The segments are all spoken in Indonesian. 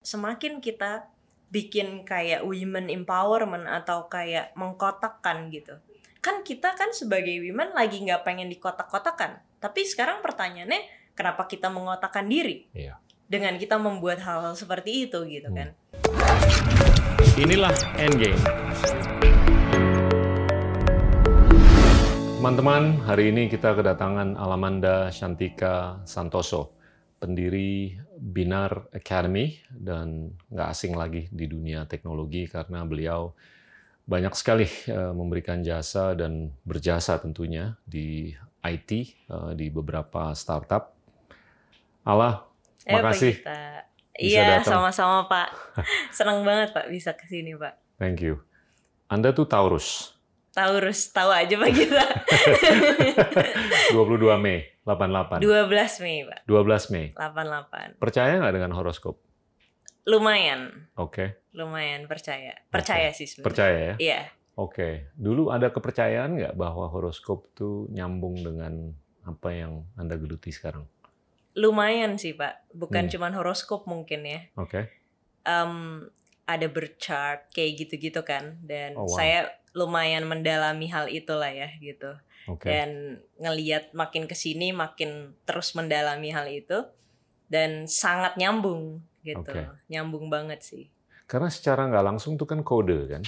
semakin kita bikin kayak women empowerment atau kayak mengkotakkan gitu kan kita kan sebagai women lagi nggak pengen dikotak-kotakan tapi sekarang pertanyaannya kenapa kita mengotakkan diri Iya. dengan kita membuat hal-hal seperti itu gitu Hmm. kan Inilah Endgame. Teman-teman, hari ini kita kedatangan Alamanda Shantika Santoso, pendiri Binar Academy dan nggak asing lagi di dunia teknologi karena beliau banyak sekali eh, memberikan jasa dan berjasa tentunya di IT eh, di beberapa startup. Ala, Eh, makasih. Iya, sama-sama Pak. Senang banget Pak bisa ke sini Pak. Thank you. Anda tuh Taurus. Taurus, tahu aja Pak kita. 22 Mei 88. 12 Mei Pak, 12 Mei. 88. Percaya nggak dengan horoskop? Lumayan, Oke. lumayan percaya. Percaya sih sebenarnya. Percaya ya? Iya. Oke. Dulu ada kepercayaan nggak bahwa horoskop tuh nyambung dengan apa yang Anda geluti sekarang? Lumayan sih Pak, bukan Hmm. cuman horoskop mungkin ya. Oke. Em, ada berchart kayak gitu-gitu kan, dan Oh, wow. saya lumayan mendalami hal itulah ya gitu. Oke. Dan ngeliat makin ke sini makin terus mendalami hal itu dan sangat nyambung gitu, Oke. nyambung banget sih. Karena secara nggak langsung tuh kan kode kan?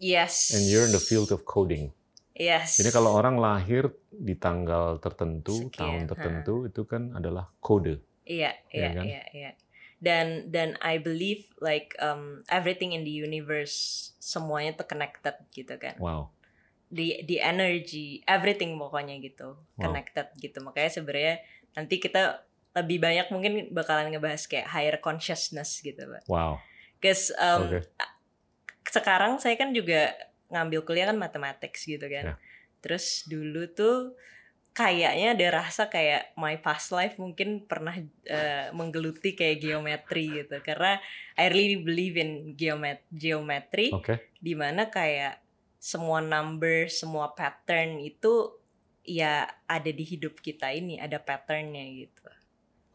Yes. And you're in the field of coding. Yes. Jadi kalau orang lahir di tanggal tertentu, Sekian, tahun ha. tertentu, itu kan adalah kode. Iya, Iya iya, kan? iya, iya. Dan dan I believe like um, everything in the universe semuanya tuh connected gitu kan. Wow. The the energy, everything pokoknya gitu, Wow. connected gitu. Makanya sebenarnya nanti kita lebih banyak mungkin bakalan ngebahas kayak higher consciousness gitu, Pak. Wow. Cause um, Oke. sekarang saya kan juga ngambil kuliah kan mathematics gitu kan. Terus dulu tuh kayaknya ada rasa kayak my past life mungkin pernah eh, menggeluti kayak geometri gitu karena I really believe in geomet geometry Oke. di mana kayak semua number, semua pattern itu ya ada di hidup kita ini, ada patternnya gitu.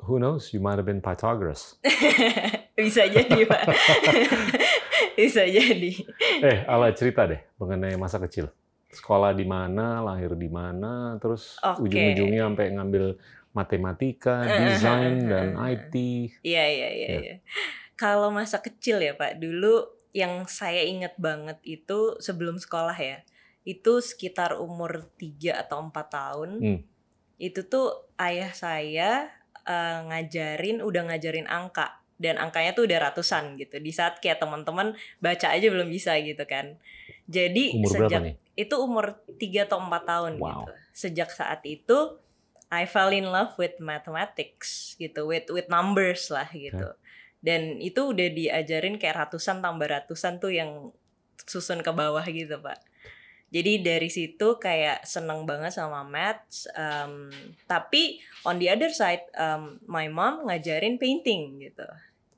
Who knows? You might have been Pythagoras. Bisa jadi, Pak. Bisa jadi. Eh, Ala cerita deh mengenai masa kecil. Sekolah di mana, lahir di mana, terus Oke. ujung-ujungnya sampai ngambil matematika, desain dan IT. Iya, iya, iya, Ya. iya. Kalau masa kecil ya, Pak, dulu yang saya inget banget itu sebelum sekolah ya. Itu sekitar umur 3 atau 4 tahun. Hmm. Itu tuh ayah saya eh, ngajarin, udah ngajarin angka. Dan angkanya tuh udah ratusan gitu. Di saat kayak teman-teman baca aja belum bisa gitu kan. Jadi Umur sejak berapa nih? itu umur 3 atau 4 tahun Wow. gitu. Sejak saat itu I fell in love with mathematics gitu, with with numbers lah gitu. Dan itu udah diajarin kayak ratusan tambah ratusan tuh yang susun ke bawah gitu, Pak. Jadi dari situ kayak seneng banget sama maths. um, tapi on the other side, um, my mom ngajarin painting gitu.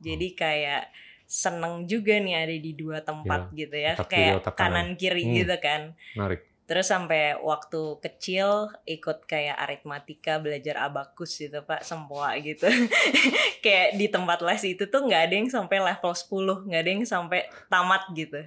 Jadi kayak seneng juga nih ada di dua tempat gitu ya, otak kiri, kayak otak kanan. kanan kiri Hmm. gitu kan. Menarik. Terus sampai waktu kecil ikut kayak aritmatika, belajar abakus gitu pak, sempoa gitu. kayak di tempat les itu tuh nggak ada yang sampai level 10, nggak ada yang sampai tamat gitu.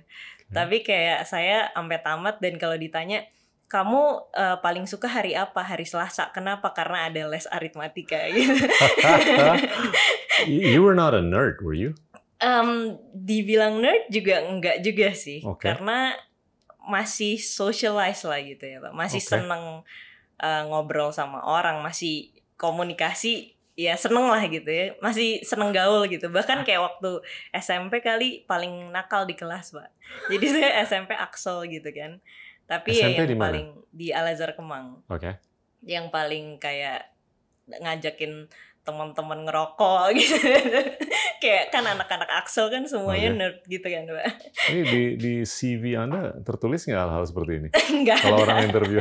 Tapi kayak saya sampai tamat dan kalau ditanya, kamu eh, paling suka hari apa? Hari Selasa. Kenapa? Karena ada les aritmatika gitu. you were not a nerd, were you? Em, dibilang nerd juga enggak juga sih, Oke. karena masih socialize lah gitu ya pak, masih Oke. seneng eh, ngobrol sama orang, masih komunikasi ya seneng lah gitu ya, masih seneng gaul gitu. Bahkan kayak waktu SMP kali paling nakal di kelas pak, jadi saya SMP Axel gitu kan. Tapi ya SMP yang di mana? paling di Al Azhar Kemang Oke. yang paling kayak ngajakin teman-teman ngerokok gitu. kayak kan anak-anak Axel kan semuanya Oke. nerd gitu kan, Pak. Ini di di CV Anda tertulis nggak hal-hal seperti ini? Enggak Kalau ada. orang interview,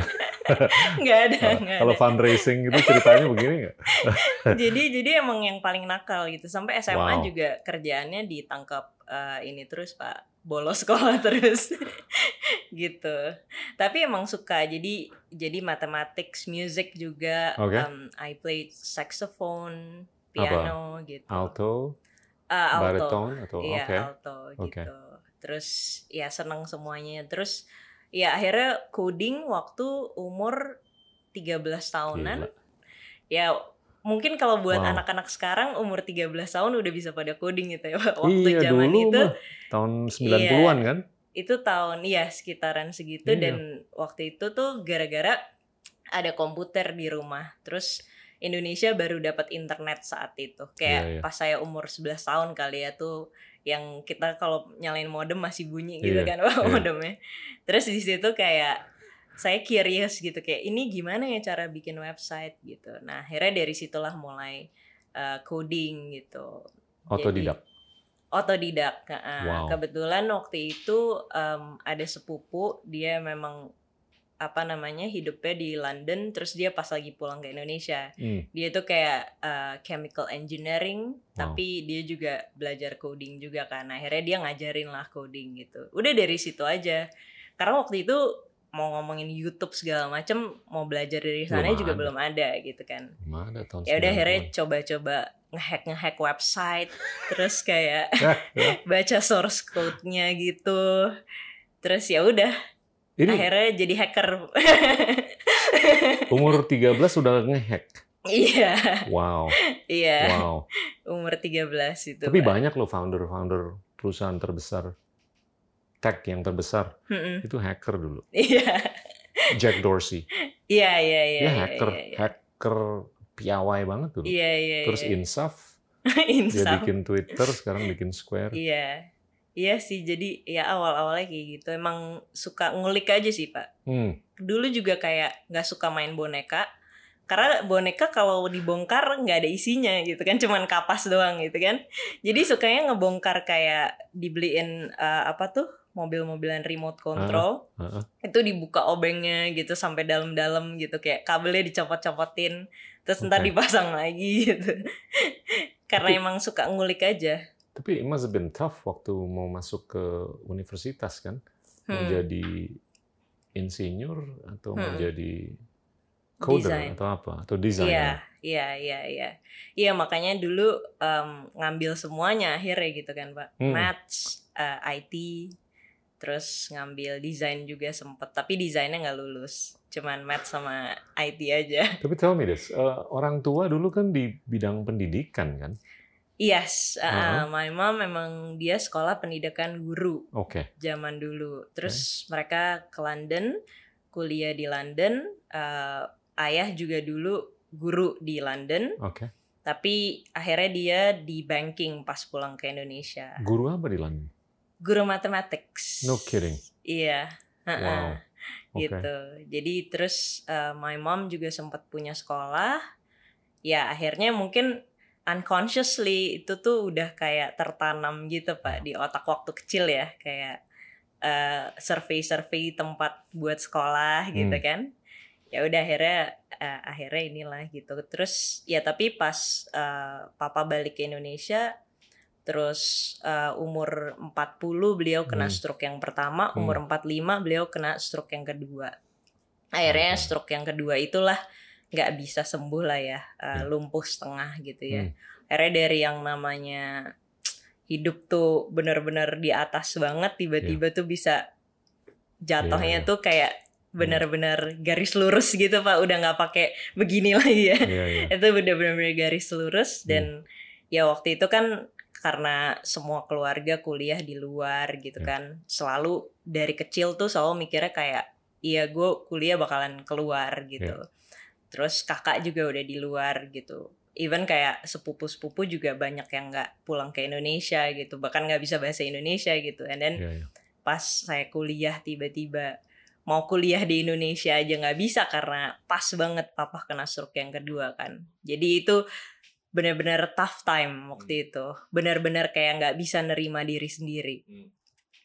Enggak ada, enggak kalau ada. fundraising itu ceritanya begini nggak? Jadi jadi emang yang paling nakal gitu. Sampai SMA Wow. juga kerjaannya ditangkap eh, ini terus, Pak. Bolos sekolah terus. gitu. Tapi emang suka. Jadi jadi mathematics, music juga. Oke. Um, I played saxophone, piano gitu. Alto, Uh, alto. Baritone atau Iya, oke. alto gitu. Terus ya seneng semuanya. Terus ya akhirnya coding waktu umur 13 tahunan. Gila. Ya mungkin kalau buat Wow. anak-anak sekarang umur 13 tahun udah bisa pada coding gitu ya. Waktu iya zaman dulu itu mah tahun 90-an kan? itu tahun ya sekitaran segitu Iya. dan waktu itu tuh gara-gara ada komputer di rumah. Terus Indonesia baru dapat internet saat itu. Kayak Iya, iya. pas saya umur 11 tahun kali ya tuh yang kita kalau nyalain modem masih bunyi gitu Iya, kan iya. modemnya. Terus di situ kayak saya curious gitu kayak ini gimana ya cara bikin website gitu. Nah, akhirnya dari situlah mulai uh, coding gitu. Otodidak. Otodidak. Nah, Wow. Kebetulan waktu itu em, ada sepupu dia memang apa namanya hidupnya di London terus dia pas lagi pulang ke Indonesia Hmm. dia tuh kayak uh, chemical engineering Wow. tapi dia juga belajar coding juga kan akhirnya dia ngajarin lah coding gitu udah dari situ aja karena waktu itu mau ngomongin YouTube segala macem mau belajar dari sana Belum juga ada. belum ada gitu kan Mana tahun ya udah 90-an? akhirnya coba-coba ngehack ngehack website terus kayak Eh, eh. baca source code-nya gitu terus ya udah Ini akhirnya jadi hacker umur 13 sudah ngehack. iya Wow, iya wow. umur 13 itu Tapi Pak. banyak loh founder-founder perusahaan terbesar tech yang terbesar Mm-mm. itu hacker dulu. iya Jack Dorsey. iya iya iya Dia iya, hacker, iya, iya. hacker piawai banget dulu. iya iya Terus iya. Insaf, dia Insaf. bikin Twitter, sekarang bikin Square. iya iya sih jadi ya awal-awalnya kayak gitu emang suka ngulik aja sih pak Hmm, dulu juga kayak nggak suka main boneka karena boneka kalau dibongkar nggak ada isinya gitu kan cuman kapas doang gitu kan jadi sukanya ngebongkar kayak dibeliin eh, apa tuh mobil-mobilan remote control heeh. itu dibuka obengnya gitu sampai dalam-dalam gitu kayak kabelnya dicopot-copotin terus ntar Oke. dipasang lagi gitu karena Tapi- emang suka ngulik aja Tapi it must have been tough waktu mau masuk ke universitas kan, Hmm. menjadi insinyur atau Hmm. menjadi coder Design. atau apa atau desainer. Iya, iya, iya, iya. Iya, makanya dulu em, ngambil semuanya akhirnya gitu kan, Pak. Hmm. Maths, eh, IT, terus ngambil desain juga sempet. Tapi desainnya nggak lulus. Cuman maths sama IT aja. Tapi tell me this, eh, orang tua dulu kan di bidang pendidikan kan? Yes, eh, Uh-huh. my mom memang dia sekolah pendidikan guru Oke, zaman dulu. Terus mereka ke London, kuliah di London. Eh, ayah juga dulu guru di London. oke. Tapi akhirnya dia di banking pas pulang ke Indonesia. Guru apa di London? Guru mathematics. No kidding. Iya. heeh, Wow. Oke. Gitu. Jadi terus uh, my mom juga sempat punya sekolah. Ya akhirnya mungkin unconsciously itu tuh udah kayak tertanam gitu pak di otak waktu kecil ya kayak uh, survei-survei tempat buat sekolah gitu Hmm. kan ya udah akhirnya uh, akhirnya inilah gitu terus ya tapi pas uh, papa balik ke Indonesia terus uh, umur 40 beliau kena Hmm. stroke yang pertama umur 45 beliau kena stroke yang kedua akhirnya Oke. stroke yang kedua itulah nggak bisa sembuh lah ya uh, lumpuh setengah gitu ya Hmm. akhirnya dari yang namanya hidup tuh bener-bener di atas banget tiba-tiba tuh bisa jatuhnya iya. tuh kayak bener-bener garis lurus gitu pak udah nggak pakai begini lagi ya Iya, iya. itu bener-bener garis lurus Hmm. dan ya waktu itu kan karena semua keluarga kuliah di luar gitu Ya. kan selalu dari kecil tuh selalu mikirnya kayak iya gue kuliah bakalan keluar gitu Ya. terus kakak juga udah di luar gitu even kayak sepupu-sepupu juga banyak yang nggak pulang ke Indonesia gitu bahkan nggak bisa bahasa Indonesia gitu and then Iya, iya. pas saya kuliah tiba-tiba mau kuliah di Indonesia aja nggak bisa karena pas banget papa kena stroke yang kedua kan jadi itu benar-benar tough time waktu itu benar-benar kayak nggak bisa nerima diri sendiri Hmm.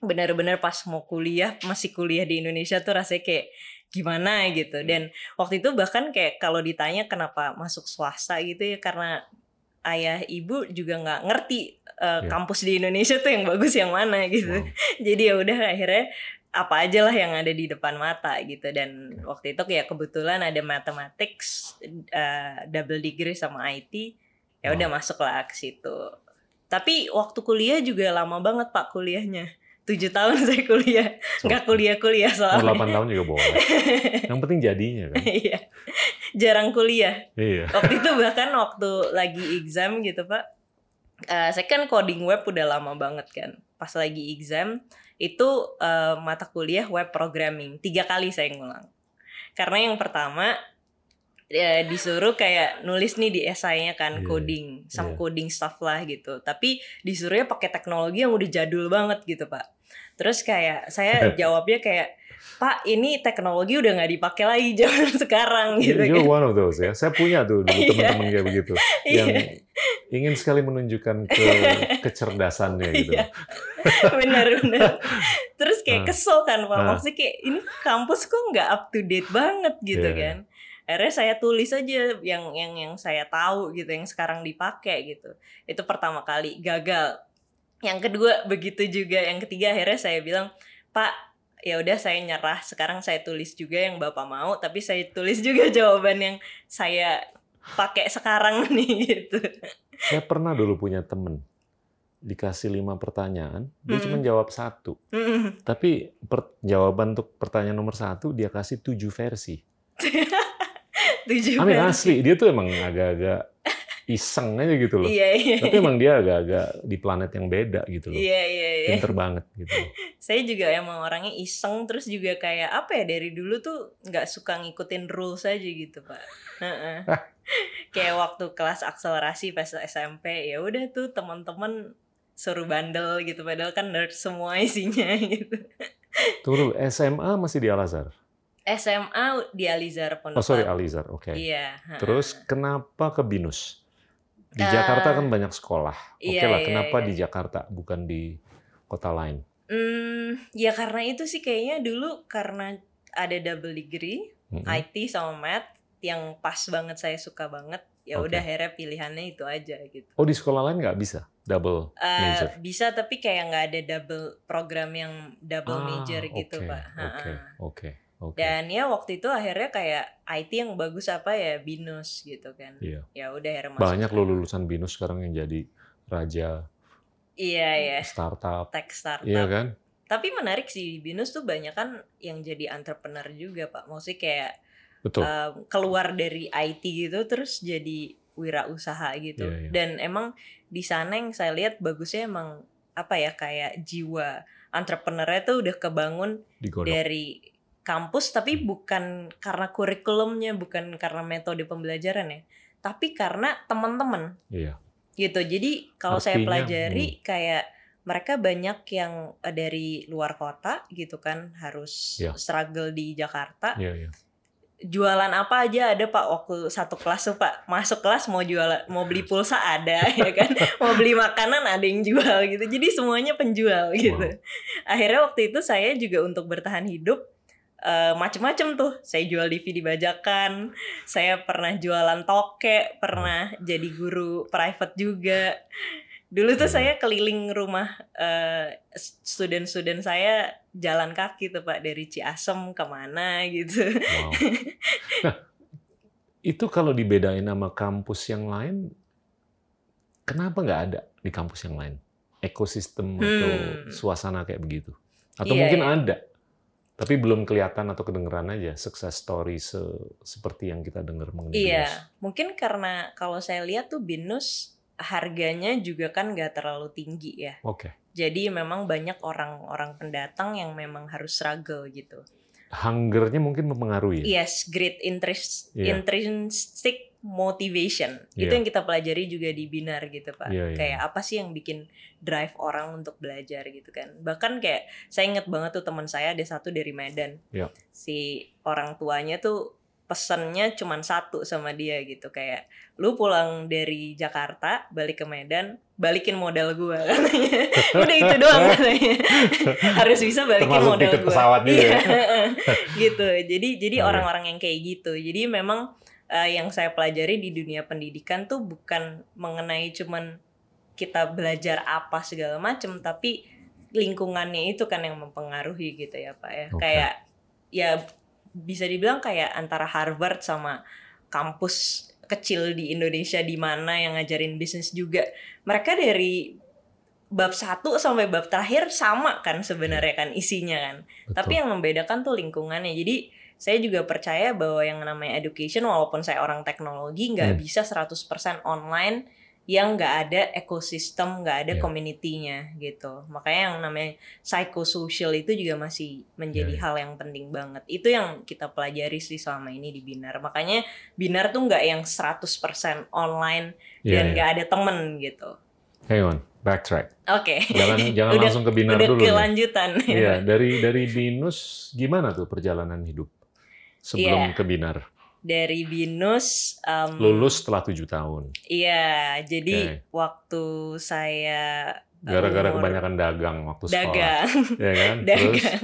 benar-benar pas mau kuliah masih kuliah di Indonesia tuh rasanya kayak gimana gitu Hmm. dan waktu itu bahkan kayak kalau ditanya kenapa masuk swasta gitu ya karena ayah ibu juga nggak ngerti uh, Ya. kampus di Indonesia tuh yang bagus yang mana gitu Wow. jadi ya udah akhirnya apa aja lah yang ada di depan mata gitu dan waktu itu kayak kebetulan ada mathematics uh, double degree sama IT ya udah masuk lah ke situ Tapi waktu kuliah juga lama banget Pak kuliahnya. Tujuh tahun saya kuliah, So, nggak kuliah-kuliah Mau soalnya. 8 tahun juga boleh. Yang penting jadinya kan. Iya, jarang kuliah. Iya. Waktu itu bahkan waktu lagi exam gitu Pak, eh, saya kan coding web udah lama banget kan. Pas lagi exam itu eh, mata kuliah web programming tiga kali saya ngulang. Karena yang pertama ya, disuruh kayak nulis nih di esainya kan Iya, coding, some iya. coding stuff lah gitu. Tapi disuruhnya pakai teknologi yang udah jadul banget gitu pak. Terus kayak saya jawabnya kayak Pak ini teknologi udah nggak dipakai lagi zaman sekarang gitu You're kan. one of those ya. Saya punya tuh dulu Iya. teman-teman kayak begitu yang Iya. ingin sekali menunjukkan ke kecerdasannya gitu. Iya. Bener-bener. Terus kayak Nah. kesel kan Pak. Nah. Maksudnya kayak ini kampus kok nggak up to date banget gitu Iya. kan. Akhirnya saya tulis aja yang yang yang saya tahu gitu, yang sekarang dipakai gitu. Itu pertama kali gagal. Yang kedua begitu juga. Yang ketiga akhirnya saya bilang, "Pak, ya udah saya nyerah. Sekarang saya tulis juga yang Bapak mau, tapi saya tulis juga jawaban yang saya pakai sekarang nih gitu." Saya pernah dulu punya temen dikasih lima pertanyaan, dia Mm. cuma jawab satu. Mm-mm. Tapi per- jawaban untuk pertanyaan nomor satu dia kasih tujuh versi. Tujuh Amin versi. asli, dia tuh emang agak-agak iseng aja gitu loh. Iya, iya. Tapi emang dia agak-agak di planet yang beda gitu loh. Iya iya iya. Pinter banget gitu. Saya juga emang orangnya iseng terus juga kayak apa ya dari dulu tuh nggak suka ngikutin rules aja gitu pak. Heeh. kayak waktu kelas akselerasi pas SMP ya udah tuh teman-teman suruh bandel gitu padahal kan nerd semua isinya gitu. Tunggu SMA masih di Al-Azhar? SMA di Alizar Pondok Oh sorry. Alizar, oke. Iya. heeh. Terus kenapa ke BINUS? Di Eh, Jakarta kan banyak sekolah. Oke iya, lah, iya, kenapa iya. di Jakarta bukan di kota lain? Hmm, ya karena itu sih kayaknya dulu karena ada double degree Mm-mm. IT sama math yang pas banget saya suka banget ya Oke. udah akhirnya pilihannya itu aja gitu Oh di sekolah lain nggak bisa double Eh, major? bisa tapi kayak nggak ada double program yang double Ah, major gitu pak Oke, Ha-ha. oke, oke. dan ya waktu itu akhirnya kayak IT yang bagus apa ya binus gitu kan Iya. ya udah akhirnya masuk Banyak lo lulusan BINUS sekarang yang jadi raja iya ya startup. tech startup Iya kan? tapi menarik sih binus tuh banyak kan yang jadi entrepreneur juga pak maksudnya kayak Betul. um, keluar dari IT gitu terus jadi wirausaha gitu Iya, iya. dan emang di sana yang saya lihat bagusnya emang apa ya kayak jiwa entrepreneurnya tuh udah kebangun Digodok. dari kampus tapi bukan karena kurikulumnya bukan karena metode pembelajaran ya tapi karena teman-teman Iya. gitu jadi kalau saya pelajari kayak mereka banyak yang eh, dari luar kota gitu kan harus Iya. struggle di Jakarta Iya, iya. jualan apa aja ada pak waktu satu kelas tuh pak masuk kelas mau jualan mau beli pulsa ada ya kan mau beli makanan ada yang jual gitu jadi semuanya penjual gitu Wow. akhirnya waktu itu saya juga untuk bertahan hidup eh, macem-macem tuh saya jual DVD bajakan saya pernah jualan toke pernah jadi guru private juga dulu tuh saya keliling rumah eh, student-student saya jalan kaki tuh pak dari Ciasem ke mana gitu Wow. Nah, itu kalau dibedain sama kampus yang lain, kenapa nggak ada di kampus yang lain? Ekosistem atau Hmm. suasana kayak begitu? Atau Iya, mungkin iya. ada, tapi belum kelihatan atau kedengeran aja success story se- seperti yang kita dengar mengenai BINUS. Iya, mungkin karena kalau saya lihat tuh binus harganya juga kan nggak terlalu tinggi ya. Oke. Jadi memang banyak orang-orang pendatang yang memang harus struggle gitu. Hungernya mungkin mempengaruhi ya? Yes, great interest, Iya. intrinsic motivation. Itu Iya. yang kita pelajari juga di binar gitu pak. Iya, iya. Kayak apa sih yang bikin drive orang untuk belajar gitu kan? Bahkan kayak saya inget banget tuh teman saya ada satu dari Medan. Iya. Si orang tuanya tuh pesennya cuman satu sama dia gitu kayak lu pulang dari Jakarta balik ke Medan balikin modal gua katanya udah itu doang katanya harus bisa balikin Termasuk modal gua pesawat juga ya? Iya, gitu jadi jadi iya. orang-orang yang kayak gitu jadi memang eh, yang saya pelajari di dunia pendidikan tuh bukan mengenai cuman kita belajar apa segala macem tapi lingkungannya itu kan yang mempengaruhi gitu ya pak ya Oke. kayak ya bisa dibilang kayak antara Harvard sama kampus kecil di Indonesia di mana yang ngajarin bisnis juga mereka dari bab satu sampai bab terakhir sama kan sebenarnya kan isinya kan Betul. tapi yang membedakan tuh lingkungannya jadi saya juga percaya bahwa yang namanya education walaupun saya orang teknologi nggak Hmm. bisa 100% online yang nggak ada ekosistem nggak ada Iya. community-nya gitu makanya yang namanya psychosocial itu juga masih menjadi Iya, iya. hal yang penting banget itu yang kita pelajari sih selama ini di binar makanya binar tuh nggak yang 100% online Iya, dan iya. nggak ada temen gitu Hang on, backtrack. oke Jangan jangan Udah- langsung ke binar udah dulu. nih. kelanjutan Iya, dari dari binus gimana tuh perjalanan hidup sebelum Iya. ke binar? dari binus em, Lulus setelah tujuh tahun, Iya, jadi waktu saya gara-gara kebanyakan dagang waktu sekolah, dagang, ya kan? Terus, dagang,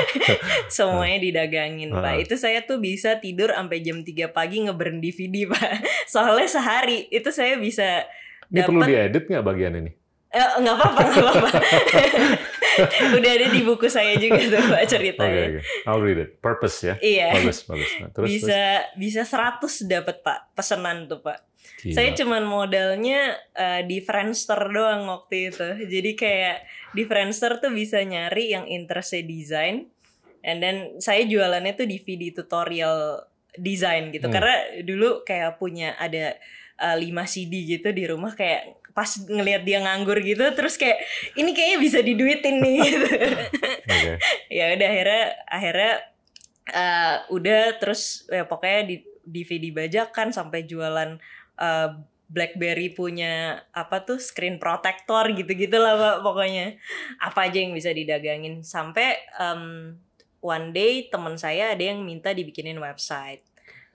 semuanya didagangin pak. Itu saya tuh bisa tidur sampai jam 3 pagi ngeburn DVD pak. Soalnya sehari itu saya bisa ini perlu dapat diedit nggak bagian ini? Eh, nggak apa-apa nggak apa-apa. Udah ada di buku saya juga tuh pak ceritanya. oke. I'll read it. Purpose ya. Iya. Bagus, bagus. Nah, terus, bisa bisa 100 dapat pak pesanan tuh pak. terus. Saya Gila. cuman modalnya eh, di Friendster doang waktu itu. Jadi kayak di Friendster tuh bisa nyari yang interestnya desain. And then saya jualannya tuh DVD tutorial desain gitu. Hmm. Karena dulu kayak punya ada eh, 5 CD gitu di rumah kayak pas ngelihat dia nganggur gitu terus kayak ini kayaknya bisa diduitin nih. Gitu. Oke. ya udah akhirnya akhirnya eh, udah terus ya pokoknya di DVD bajakan sampai jualan eh, BlackBerry punya apa tuh screen protector gitu-gitu lah Pak, pokoknya. Apa aja yang bisa didagangin. Sampai em, one day teman saya ada yang minta dibikinin website.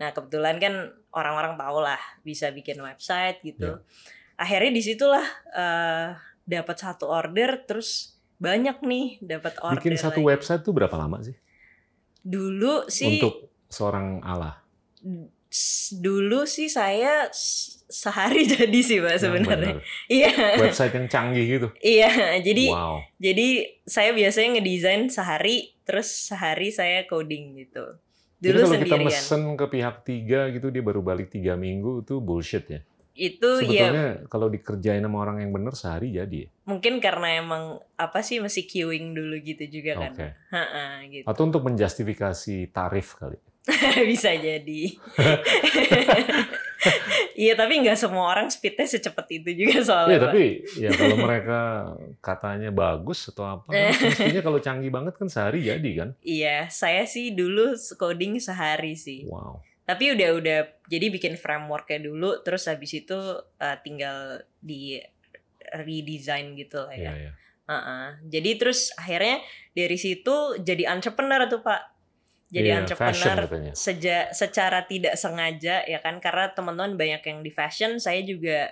Nah kebetulan kan orang-orang tahu lah bisa bikin website gitu akhirnya di situlah eh dapat satu order terus banyak nih dapat order Bikin satu lagi. website tuh berapa lama sih? dulu sih Untuk seorang Allah. dulu sih saya sehari jadi sih pak sebenarnya benar. iya Website yang canggih gitu. iya jadi wow. jadi saya biasanya ngedesain sehari terus sehari saya coding gitu Jadi dulu kalau kita sendirian mesen ke pihak tiga gitu dia baru balik tiga minggu itu bullshit ya. Itu ya Sebetulnya kalau dikerjain sama orang yang bener sehari jadi ya. mungkin karena emang apa sih masih queuing dulu gitu juga kan. Ha-ha, gitu Atau untuk menjustifikasi tarif kali. bisa jadi iya tapi nggak semua orang speednya secepat itu juga soalnya Iya tapi ya kalau mereka katanya bagus atau apa, mestinya kalau canggih banget kan sehari jadi kan. iya saya sih dulu coding sehari sih Wow. Tapi udah udah jadi bikin frameworknya dulu terus habis itu uh, tinggal di redesign gitu lah ya ya. Heeh. jadi terus akhirnya dari situ jadi entrepreneur tuh pak jadi fashion entrepreneur katanya. seja, secara tidak sengaja ya kan karena teman-teman banyak yang di fashion saya juga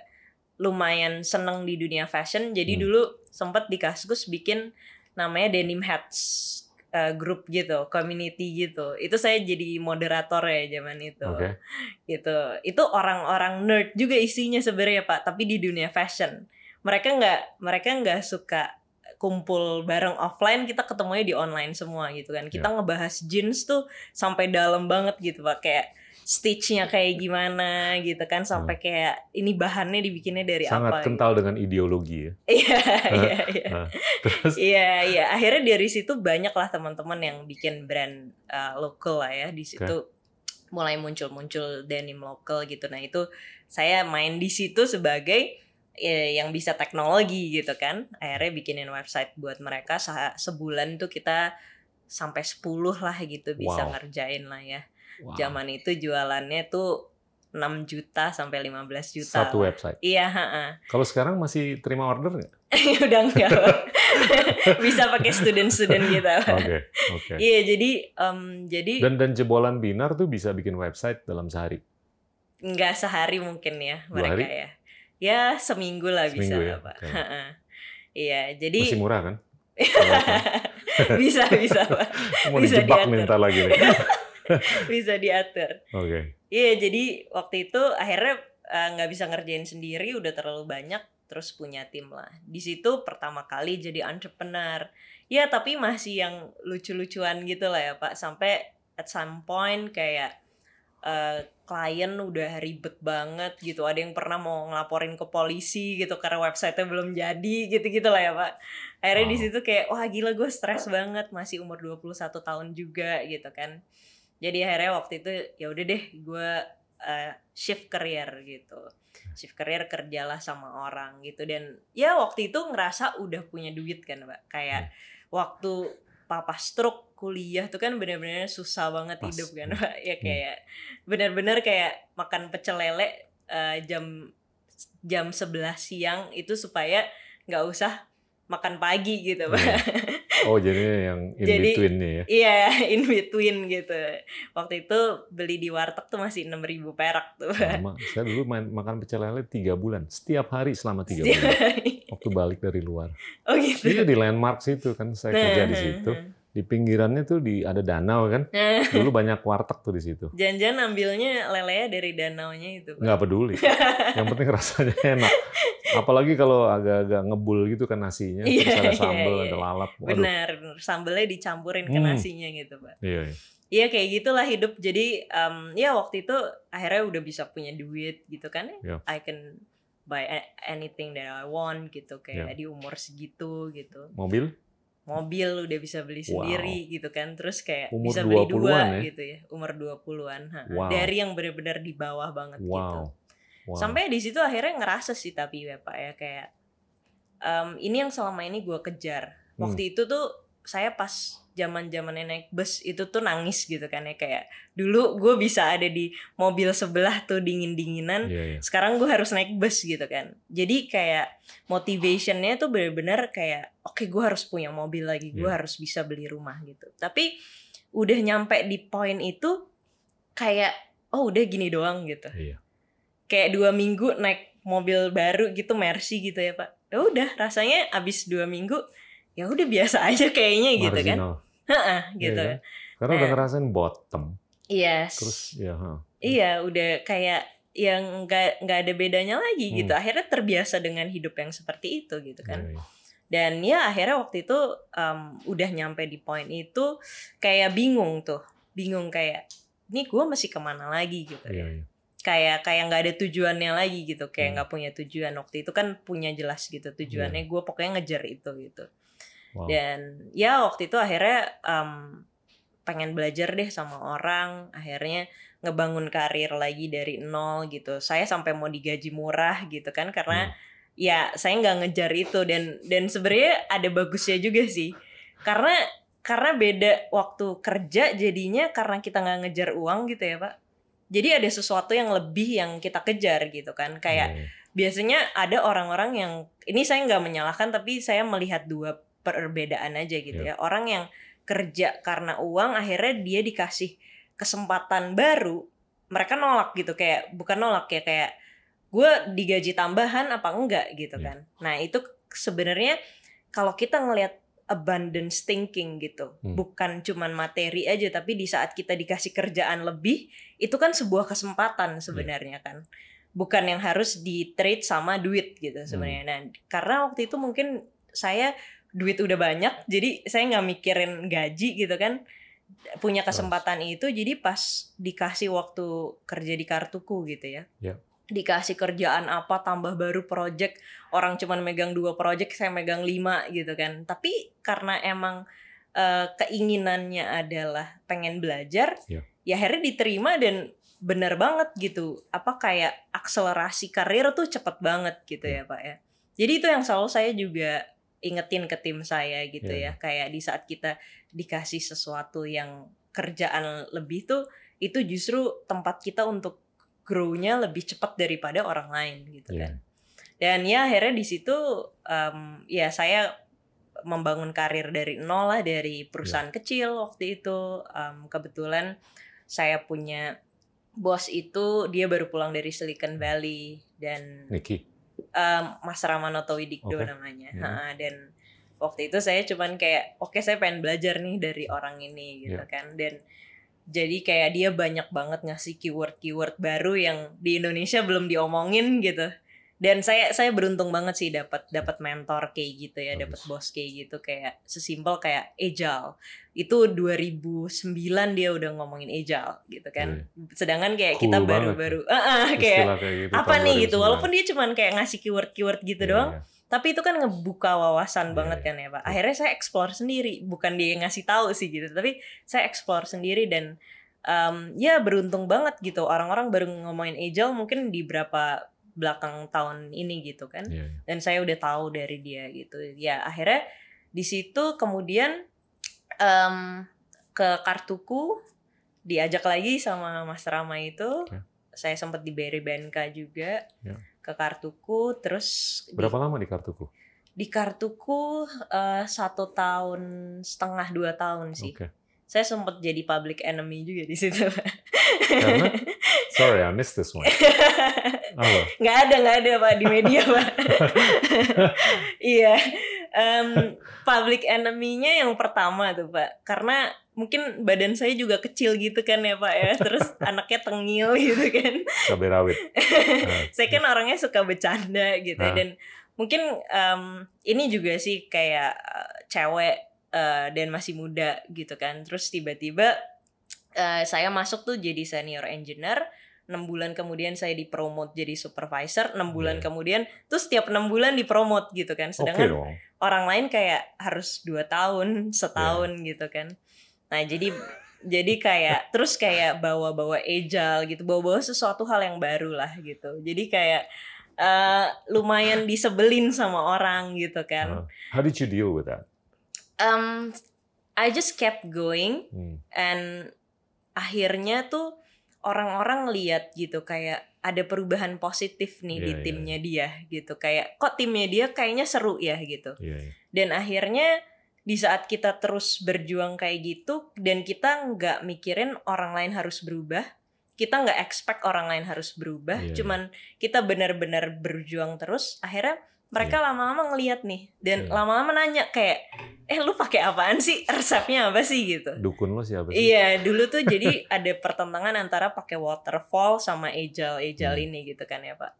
lumayan seneng di dunia fashion jadi Hmm. dulu sempat di Kaskus bikin namanya Denim Hats uh, grup gitu community gitu. Itu saya jadi moderator ya zaman itu. Oke. gitu. Itu orang-orang nerd juga isinya sebenarnya pak tapi di dunia fashion. Mereka nggak mereka nggak suka kumpul bareng offline kita ketemunya di online semua gitu kan. Kita Ya. ngebahas jeans tuh sampai dalam banget gitu pak. Kayak stitchnya kayak gimana gitu kan sampai kayak ini bahannya dibikinnya dari Hmm. Sangat apa kental dengan ideologi ya. iya iya iya Nah, terus Iya, iya. Akhirnya dari situ banyak lah teman-teman yang bikin brand uh, lokal lah ya. Di situ mulai muncul-muncul denim lokal gitu. Nah itu saya main di situ sebagai ya, yang bisa teknologi gitu kan. Akhirnya bikinin website buat mereka Se- sebulan tuh kita sampai 10 lah gitu bisa Wow. ngerjain lah ya. Wow, Zaman itu jualannya tuh 6 juta sampai 15 juta. satu website. Iya. Kalau sekarang masih terima order nggak? udah enggak bisa pakai student-student gitu Oke, oke. iya jadi em, jadi Dan dan jebolan binar tuh bisa bikin website dalam sehari. nggak sehari mungkin ya mereka hari? ya ya seminggu lah bisa Seminggu ya, pak. Ha-ha. iya jadi Masih murah kan? bisa bisa pak Mau Bisa dijebak minta lagi nih. bisa diatur. Oke. iya jadi waktu itu akhirnya eh, nggak bisa ngerjain sendiri udah terlalu banyak terus punya tim lah. Di situ pertama kali jadi entrepreneur. Ya tapi masih yang lucu-lucuan gitu lah ya pak. Sampai at some point kayak uh, klien udah ribet banget gitu. Ada yang pernah mau ngelaporin ke polisi gitu karena websitenya belum jadi gitu gitu lah ya pak. Akhirnya wow. di situ kayak wah gila gue stres banget. Masih umur 21 tahun juga gitu kan jadi akhirnya waktu itu ya udah deh gue uh, shift career gitu shift career kerjalah sama orang gitu dan ya waktu itu ngerasa udah punya duit kan pak kayak hmm. waktu papa stroke kuliah tuh kan bener-bener susah banget Pas. hidup kan pak ya hmm. kayak bener-bener kayak makan pecel lele uh, jam jam 11 siang itu supaya nggak usah makan pagi gitu pak. Yeah. Oh jadi yang in jadi, between nih ya? Iya in between gitu. Waktu itu beli di warteg tuh masih enam ribu perak tuh. Sama. Saya dulu main, makan pecel lele tiga bulan, setiap hari selama tiga bulan. Waktu balik dari luar. Oh gitu. Itu di landmark situ kan saya kerja di situ di pinggirannya tuh di ada danau kan. Dulu banyak warteg tuh di situ. Jangan-jangan ambilnya lele dari danaunya itu. Pak. Nggak peduli. Yang penting rasanya enak. Apalagi kalau agak-agak ngebul gitu kan nasinya, terus iya, ada iya, sambal, iya, ada lalap. Waduh. Benar. Sambelnya dicampurin ke hmm. nasinya gitu, Pak. Iya, iya. Iya kayak gitulah hidup. Jadi um, ya waktu itu akhirnya udah bisa punya duit gitu kan. Yeah. I can buy anything that I want gitu kayak yeah. di umur segitu gitu. Mobil? Mobil udah bisa beli sendiri wow. gitu kan terus kayak umur bisa beli dua ya? gitu ya umur 20-an wow. dari yang benar-benar di bawah banget wow. gitu wow. sampai di situ akhirnya ngerasa sih tapi ya Pak ya kayak um, ini yang selama ini gue kejar waktu hmm. itu tuh saya pas zaman zamannya naik bus itu tuh nangis gitu kan ya kayak dulu gue bisa ada di mobil sebelah tuh dingin dinginan yeah, yeah. sekarang gue harus naik bus gitu kan jadi kayak motivationnya tuh bener-bener kayak oke okay, gue harus punya mobil lagi gue yeah. harus bisa beli rumah gitu tapi udah nyampe di poin itu kayak oh udah gini doang gitu yeah. kayak dua minggu naik mobil baru gitu Mercy gitu ya pak ya udah rasanya abis dua minggu ya udah biasa aja kayaknya gitu kan. Heeh, gitu. iya, karena nah, udah ngerasain bottom. Yes. Terus ya huh. iya udah kayak yang nggak nggak ada bedanya lagi gitu. hmm. gitu akhirnya terbiasa dengan hidup yang seperti itu gitu kan. Yeah, yeah. dan ya akhirnya waktu itu um, udah nyampe di poin itu kayak bingung tuh. Bingung kayak ini gue masih ke mana lagi? gitu yeah, yeah kayak kayak nggak ada tujuannya lagi gitu. Kayak hmm. nggak hmm. punya tujuan. Waktu itu kan punya jelas gitu tujuannya. Yeah. gue pokoknya ngejar itu gitu Wow. Dan ya waktu itu akhirnya um, pengen belajar deh sama orang, akhirnya ngebangun karir lagi dari nol gitu. Saya sampai mau digaji murah gitu kan karena hmm. ya saya nggak ngejar itu dan dan sebenarnya ada bagusnya juga sih. Karena karena beda waktu kerja jadinya karena kita nggak ngejar uang gitu ya pak. Jadi ada sesuatu yang lebih yang kita kejar gitu kan kayak hmm. biasanya ada orang-orang yang ini saya nggak menyalahkan tapi saya melihat dua perbedaan aja gitu yeah. ya. Orang yang kerja karena uang akhirnya dia dikasih kesempatan baru, mereka nolak gitu kayak bukan nolak ya kayak gue digaji tambahan apa enggak gitu yeah. kan. Nah, itu sebenarnya kalau kita ngelihat abundance thinking gitu. Hmm. Bukan cuman materi aja tapi di saat kita dikasih kerjaan lebih itu kan sebuah kesempatan sebenarnya yeah. kan. Bukan yang harus di trade sama duit gitu sebenarnya. Hmm. Nah, karena waktu itu mungkin saya duit udah banyak jadi saya nggak mikirin gaji gitu kan punya kesempatan oh. itu jadi pas dikasih waktu kerja di kartuku gitu ya yeah. dikasih kerjaan apa tambah baru project orang cuman megang dua project saya megang lima gitu kan tapi karena emang uh, keinginannya adalah pengen belajar yeah. ya akhirnya diterima dan benar banget gitu apa kayak akselerasi karir tuh cepet banget gitu yeah. ya pak ya jadi itu yang selalu saya juga ingetin ke tim saya gitu yeah. ya kayak di saat kita dikasih sesuatu yang kerjaan lebih tuh itu justru tempat kita untuk grow-nya lebih cepat daripada orang lain gitu yeah. kan dan ya akhirnya di situ um, ya saya membangun karir dari nol lah dari perusahaan yeah. kecil waktu itu um, kebetulan saya punya bos itu dia baru pulang dari Silicon Valley dan Niki um, Mas Ramanoto Widikdo okay. namanya. Yeah. Ha, dan waktu itu saya cuman kayak oke okay, saya pengen belajar nih dari orang ini gitu yeah. kan. Dan jadi kayak dia banyak banget ngasih keyword-keyword baru yang di Indonesia belum diomongin gitu. Dan saya saya beruntung banget sih dapat dapat mentor kayak gitu ya dapat bos kayak gitu. Kayak sesimpel kayak agile itu 2009 dia udah ngomongin agile gitu kan. Sedangkan kayak Cool kita baru-baru Ah, ah, kayak kayak gitu apa nih gitu. 2009. walaupun dia cuman kayak ngasih keyword-keyword gitu Iya, doang iya. tapi itu kan ngebuka wawasan Iya, banget iya. kan ya pak. Akhirnya saya explore sendiri. Bukan dia yang ngasih tahu sih gitu tapi saya explore sendiri dan em, ya beruntung banget gitu. Orang-orang baru ngomongin agile mungkin di berapa belakang tahun ini gitu kan Iya, iya. dan saya udah tahu dari dia gitu ya akhirnya di situ kemudian em, ke kartuku diajak lagi sama Mas Rama itu Oke. saya sempat di BRI BNK juga Ya. ke kartuku terus di- Berapa lama di kartuku? di kartuku eh, satu tahun setengah dua tahun sih Oke. Saya sempat jadi public enemy juga di situ Karena? Sorry, I missed this one. Apa? nggak ada nggak ada pak di media pak iya Em, public enemy-nya yang pertama tuh pak karena mungkin badan saya juga kecil gitu kan ya pak ya terus anaknya tengil gitu kan Cabai rawit. Nah, saya kan orangnya suka bercanda gitu ya, Ah. dan mungkin em, ini juga sih kayak eh, cewek eh, dan masih muda gitu kan. Terus tiba-tiba eh, saya masuk tuh jadi senior engineer. Enam bulan kemudian saya dipromot jadi supervisor. Enam bulan Iya. kemudian terus setiap enam bulan dipromot gitu kan. Sedangkan dong. orang lain kayak harus dua tahun setahun Iya. gitu kan. Nah jadi jadi kayak terus kayak bawa-bawa agile gitu. Bawa-bawa sesuatu hal yang baru lah gitu. Jadi kayak eh, lumayan disebelin sama orang gitu kan. Uh, how did you deal with that? Um, I just kept going Hmm. and akhirnya tuh orang-orang lihat gitu kayak ada perubahan positif nih di Iya, iya, timnya dia gitu kayak kok timnya dia kayaknya seru ya gitu Iya, iya. dan akhirnya di saat kita terus berjuang kayak gitu dan kita nggak mikirin orang lain harus berubah kita nggak expect orang lain harus berubah Iya, cuman kita benar-benar berjuang terus akhirnya mereka lama-lama ngeliat nih dan Iya. lama-lama nanya kayak eh lu pakai apaan sih resepnya apa sih gitu Dukun lo siapa sih? Iya, dulu tuh jadi ada pertentangan antara pakai waterfall sama agile agile Hmm. ini gitu kan ya Pak.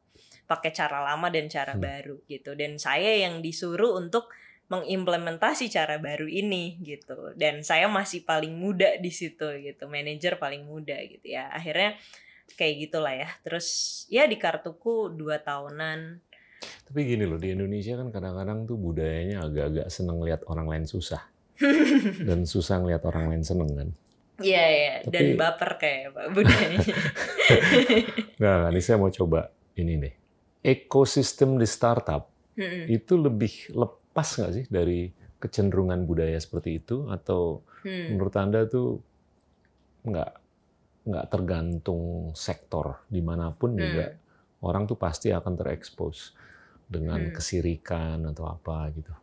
Pakai cara lama dan cara Hmm. baru gitu. Dan saya yang disuruh untuk mengimplementasi cara baru ini gitu. Dan saya masih paling muda di situ gitu, manajer paling muda gitu ya. Akhirnya kayak gitulah ya. Terus ya di kartuku dua tahunan. Tapi gini loh, di Indonesia kan kadang-kadang tuh budayanya agak-agak seneng lihat orang lain susah. Dan susah ngeliat orang lain seneng kan. Iya ya, dan Tapi- baper kayak Pak budayanya. Nah, ini saya mau coba ini nih. Ekosistem di startup Hmm, itu lebih lepas nggak sih dari kecenderungan budaya seperti itu? Atau hmm. menurut Anda tuh nggak nggak tergantung sektor di mana pun Hmm. juga orang tuh pasti akan terekspos dengan Hmm. kesirikan atau apa gitu.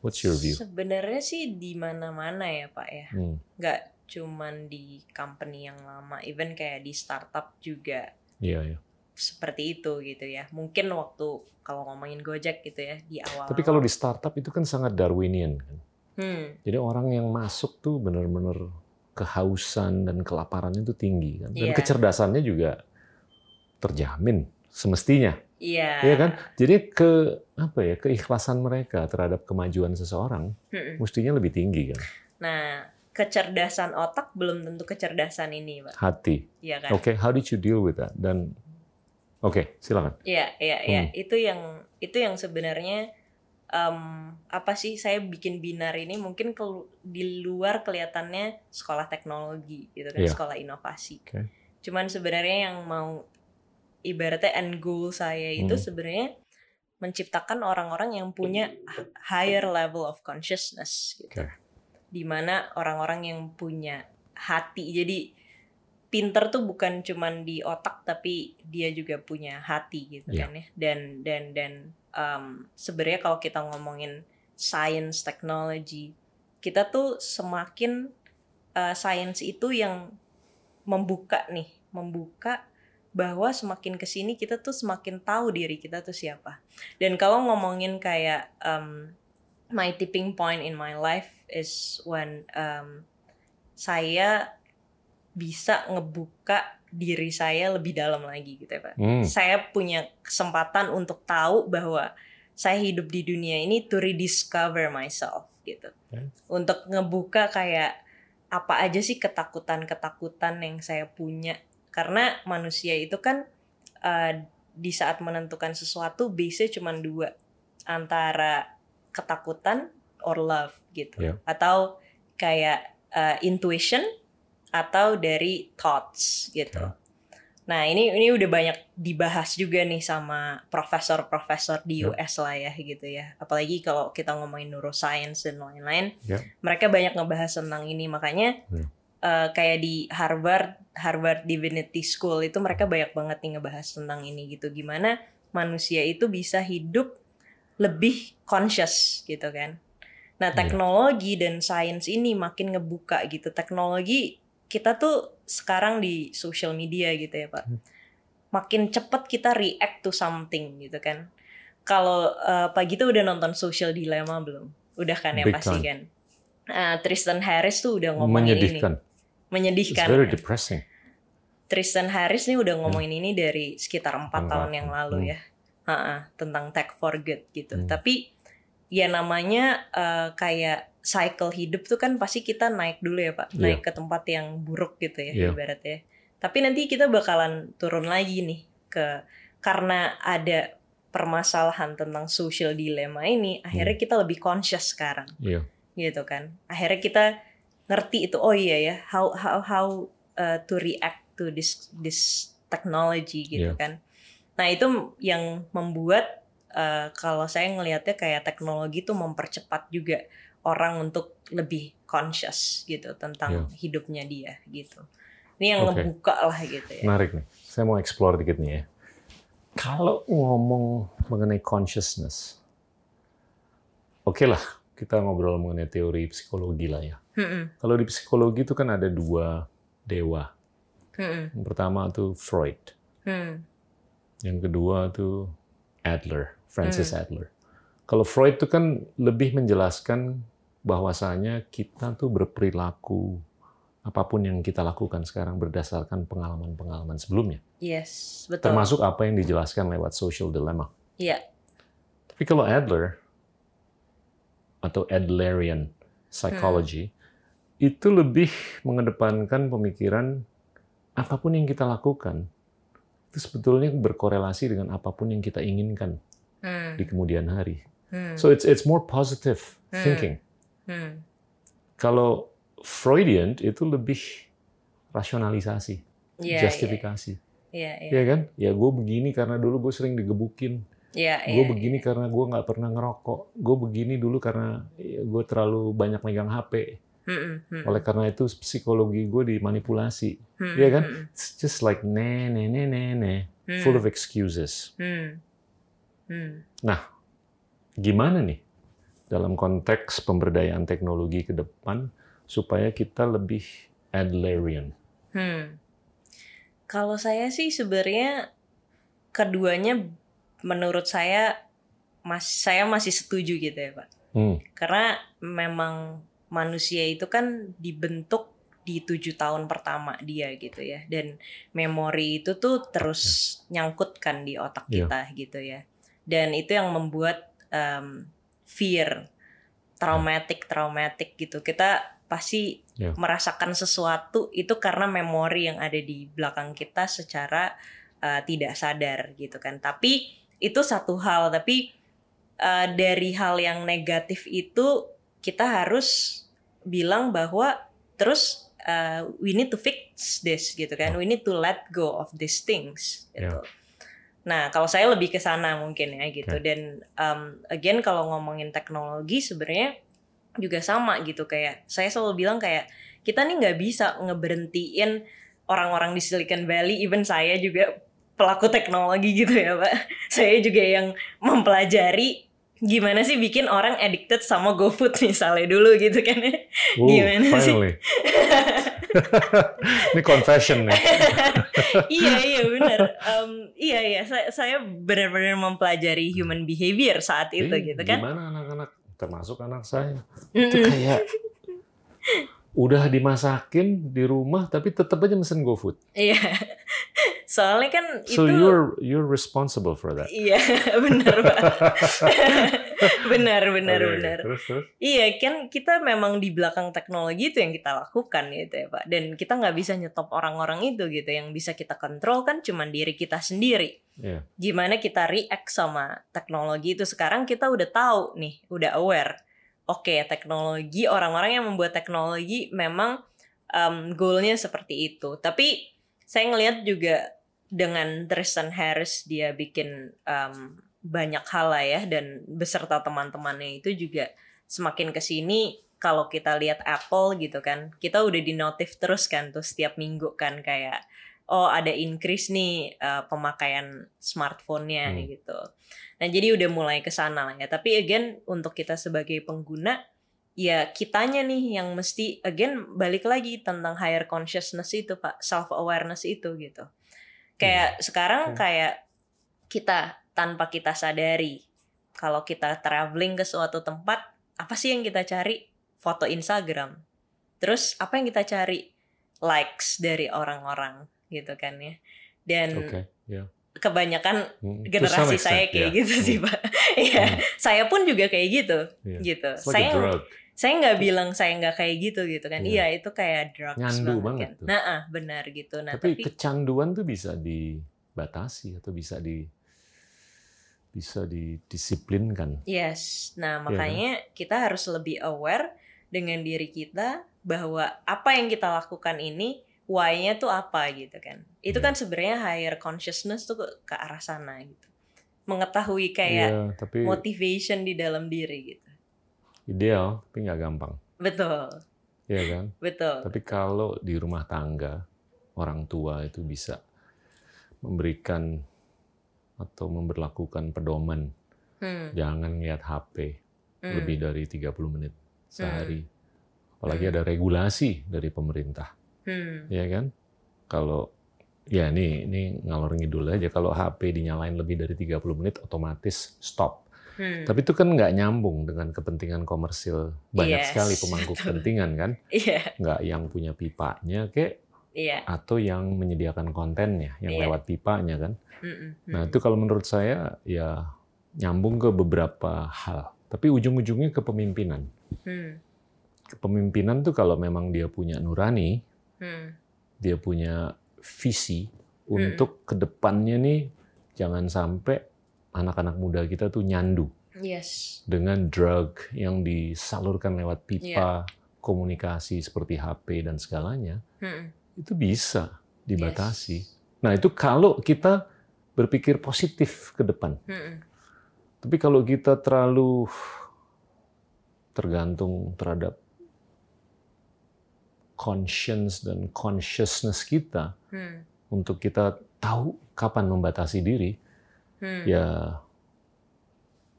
What's your view? Sebenarnya sih di mana-mana ya Pak ya. Hmm, Nggak cuman di company yang lama, even kayak di startup juga iya iya. seperti itu gitu ya. Mungkin waktu kalau ngomongin Gojek gitu ya di awal. Tapi kalau di startup itu kan sangat Darwinian kan. hmm, Jadi orang yang masuk tuh benar-benar kehausan dan kelaparan itu tinggi kan. Dan Iya. kecerdasannya juga terjamin semestinya, iya. Iya kan? Jadi ke apa ya keikhlasan mereka terhadap kemajuan seseorang Hmm. mestinya lebih tinggi kan. Nah, kecerdasan otak belum tentu kecerdasan ini, Pak. Hati. Iya kan? Oke, how did you deal with that? Dan oke, silakan. Iya, iya, iya. Hmm. Itu yang itu yang sebenarnya em, apa sih saya bikin binar ini mungkin kelu- di luar kelihatannya sekolah teknologi gitu kan, Iya. sekolah inovasi. Oke. Cuman sebenarnya yang mau ibaratnya end goal saya itu Hmm. sebenarnya menciptakan orang-orang yang punya higher level of consciousness gitu. Oke. Di mana orang-orang yang punya hati. Jadi pinter tuh bukan cuman di otak tapi dia juga punya hati gitu Iya. kan ya. Dan dan dan um, sebenarnya kalau kita ngomongin science technology, kita tuh semakin uh, science itu yang membuka nih, membuka bahwa semakin ke sini kita tuh semakin tahu diri kita tuh siapa. Dan kalau ngomongin kayak um, my tipping point in my life is when um, saya bisa ngebuka diri saya lebih dalam lagi gitu ya Pak. Hmm. Saya punya kesempatan untuk tahu bahwa saya hidup di dunia ini to rediscover myself gitu. Okay. Untuk ngebuka kayak apa aja sih ketakutan-ketakutan yang saya punya karena manusia itu kan uh, di saat menentukan sesuatu base cuma dua antara ketakutan or love gitu Yeah. atau kayak uh, intuition atau dari thoughts gitu. Yeah. Nah ini ini udah banyak dibahas juga nih sama profesor-profesor di Yeah. US lah ya gitu ya. Apalagi kalau kita ngomongin neuroscience dan lain-lain, Yeah. mereka banyak ngebahas tentang ini. Makanya Yeah. Uh, kayak di Harvard Harvard Divinity School itu mereka banyak banget nih ngebahas tentang ini gitu. Gimana manusia itu bisa hidup lebih conscious gitu kan. Nah Iya. teknologi dan sains ini makin ngebuka gitu. Teknologi kita tuh sekarang di social media gitu ya Pak. Hmm. Makin cepet kita react to something gitu kan. Kalau uh, Pak Gito udah nonton Social Dilemma belum? Udah kan ya Big pasti time. kan. Uh, Tristan Harris tuh udah ngomongin ini. Menyedihkan. It's very depressing. Tristan Harris nih udah ngomongin ini dari sekitar empat tahun yang lalu Hmm. ya, Ha-ha, tentang tech for good gitu. Hmm. Tapi ya namanya eh, kayak cycle hidup tuh kan pasti kita naik dulu ya pak, naik ke tempat yang buruk gitu ya Iya. ibaratnya. Tapi nanti kita bakalan turun lagi nih ke karena ada permasalahan tentang social dilemma ini, Hmm. akhirnya kita lebih conscious sekarang Iya. gitu kan akhirnya kita ngerti itu oh iya ya how how how uh, to react to this this technology gitu Iya. kan nah itu yang membuat uh, kalau saya ngelihatnya kayak teknologi itu mempercepat juga orang untuk lebih conscious gitu tentang hidupnya dia gitu ini yang. Oke. ngebuka lah gitu ya Menarik nih. Saya mau explore dikit nih ya. Kalau ngomong mengenai consciousness, oke lah kita ngobrol mengenai teori psikologi lah ya. Mm-mm, Kalau di psikologi itu kan ada dua dewa. mm-mm, Yang pertama tuh Freud. mm, Yang kedua tuh Adler, Francis Adler. Kalau Freud itu kan lebih menjelaskan bahwasanya kita tuh berperilaku apa pun yang kita lakukan sekarang berdasarkan pengalaman-pengalaman sebelumnya. yes betul Termasuk apa yang dijelaskan lewat social dilemma. Iya. Tapi kalau Adler atau Adlerian psychology itu lebih mengedepankan pemikiran apa pun yang kita lakukan itu sebetulnya berkorelasi dengan apa pun yang kita inginkan Hmm, di kemudian hari. hmm, So it's it's more positive Hmm. thinking. hmm. Kalau Freudian itu lebih rasionalisasi, Iya, iya, justifikasi. iya, iya, Ya kan? Ya gue begini karena dulu gue sering digebukin. iya, gue iya, begini karena gue nggak pernah ngerokok. Gue begini dulu karena gue terlalu banyak megang HP. Hmm. Oleh karena itu psikologi gue dimanipulasi. Hmm, Iya kan? hmm, It's just like ne ne ne ne ne, hmm, full of excuses. hmm, hmm. Gimana nih dalam konteks pemberdayaan teknologi ke depan supaya kita lebih Adlerian? Hmm. Kalau saya sih sebenarnya keduanya menurut saya mas saya masih setuju gitu ya Pak. Hmm, Karena memang manusia itu kan dibentuk di tujuh tahun pertama dia gitu ya. Dan memori itu tuh terus nyangkut kan di otak Iya. kita gitu ya. Dan itu yang membuat em, fear traumatic traumatic gitu. Kita pasti Iya. merasakan sesuatu itu karena memori yang ada di belakang kita secara eh, tidak sadar gitu kan. Tapi itu satu hal. Tapi eh, dari hal yang negatif itu kita harus bilang bahwa terus uh, we need to fix this gitu kan. We need to let go of these things gitu. Nah kalau saya lebih ke sana mungkin ya gitu. Oke. dan um, again kalau ngomongin teknologi sebenarnya juga sama gitu. Kayak saya selalu bilang kayak kita nih nggak bisa ngeberhentiin orang-orang di Silicon Valley even saya juga pelaku teknologi gitu ya pak. Saya juga yang mempelajari gimana sih bikin orang addicted sama GoFood misalnya dulu gitu kan ya. Wow, Gimana sih? finally. Ini confession nih. iya iya benar. Em, iya iya saya saya benar-benar mempelajari human behavior saat itu Eh, gitu kan. Gimana anak-anak, termasuk anak saya, itu kayak udah dimasakin di rumah tapi tetap aja mesen GoFood. Iya. Soalnya kan So itu you're you're responsible for that. Iya, benar, Pak. benar, benar, oke. benar. Terus terus. Iya, kan kita memang di belakang teknologi itu yang kita lakukan gitu ya, Pak. Dan kita nggak bisa nyetop orang-orang itu gitu. Yang bisa kita kontrol kan cuma diri kita sendiri. Iya. Gimana kita react sama teknologi itu sekarang kita udah tahu nih, udah aware. Oke, teknologi orang-orang yang membuat teknologi memang um, goalnya seperti itu. Tapi saya ngelihat juga dengan Tristan Harris dia bikin um, banyak hal lah ya dan beserta teman-temannya itu juga semakin ke sini kalau kita lihat Apple gitu kan kita udah di notif terus kan tuh setiap minggu kan kayak oh ada increase nih uh, pemakaian smartphone-nya Hmm. gitu. Nah jadi udah mulai ke sana lah ya. Tapi again untuk kita sebagai pengguna ya kitanya nih yang mesti again balik lagi tentang higher consciousness itu pak self awareness itu gitu kayak sekarang Oke. kayak kita tanpa kita sadari kalau kita traveling ke suatu tempat apa sih yang kita cari foto Instagram terus apa yang kita cari likes dari orang-orang gitu kan ya dan Oke. Ya. kebanyakan Hmm, to some generasi extent, saya kayak ya. gitu sih Hmm, pak Iya, Hmm. saya pun juga kayak gitu Iya. gitu It's like saya. Saya nggak bilang saya nggak kayak gitu gitu kan Iya. iya itu kayak drugs Nyandu banget, banget kan tuh. nah ah, benar gitu nah tapi, tapi, kecanduan tuh bisa dibatasi atau bisa di bisa didisiplinkan. yes nah Iya kan? makanya kita harus lebih aware dengan diri kita bahwa apa yang kita lakukan ini why-nya tuh apa gitu kan itu Iya. kan sebenarnya higher consciousness tuh ke, ke arah sana gitu mengetahui kayak Iya, tapi motivation di dalam diri gitu ideal, tapi nggak gampang. betul Iya kan? betul Tapi kalau di rumah tangga orang tua itu bisa memberikan atau memberlakukan pedoman hmm, jangan lihat HP hmm, lebih dari 30 menit sehari. Apalagi Hmm. ada regulasi dari pemerintah, hmm, ya kan? Kalau ya ini ini ngalor ngidul aja kalau HP dinyalain lebih dari 30 menit otomatis stop. Hmm. Tapi itu kan nggak nyambung dengan kepentingan komersil banyak Yes, sekali pemangku betul. kepentingan kan? iya Nggak yang punya pipanya kayak iya atau yang menyediakan kontennya yang Iya. lewat pipanya kan. Mm-mm, Nah, itu kalau menurut saya ya nyambung ke beberapa hal. Tapi ujung-ujungnya ke pemimpinan. Hmm, Kepemimpinan tuh kalau memang dia punya nurani, hmm, dia punya visi Hmm. untuk ke depannya nih jangan sampai anak-anak muda kita tuh nyandu yes dengan drug yang disalurkan lewat pipa, komunikasi seperti HP dan segalanya. Hmm, Itu bisa dibatasi. yes. Nah, itu kalau kita berpikir positif ke depan. Hmm, Tapi kalau kita terlalu tergantung terhadap conscience dan consciousness kita hmm, untuk kita tahu kapan membatasi diri, hmm. ya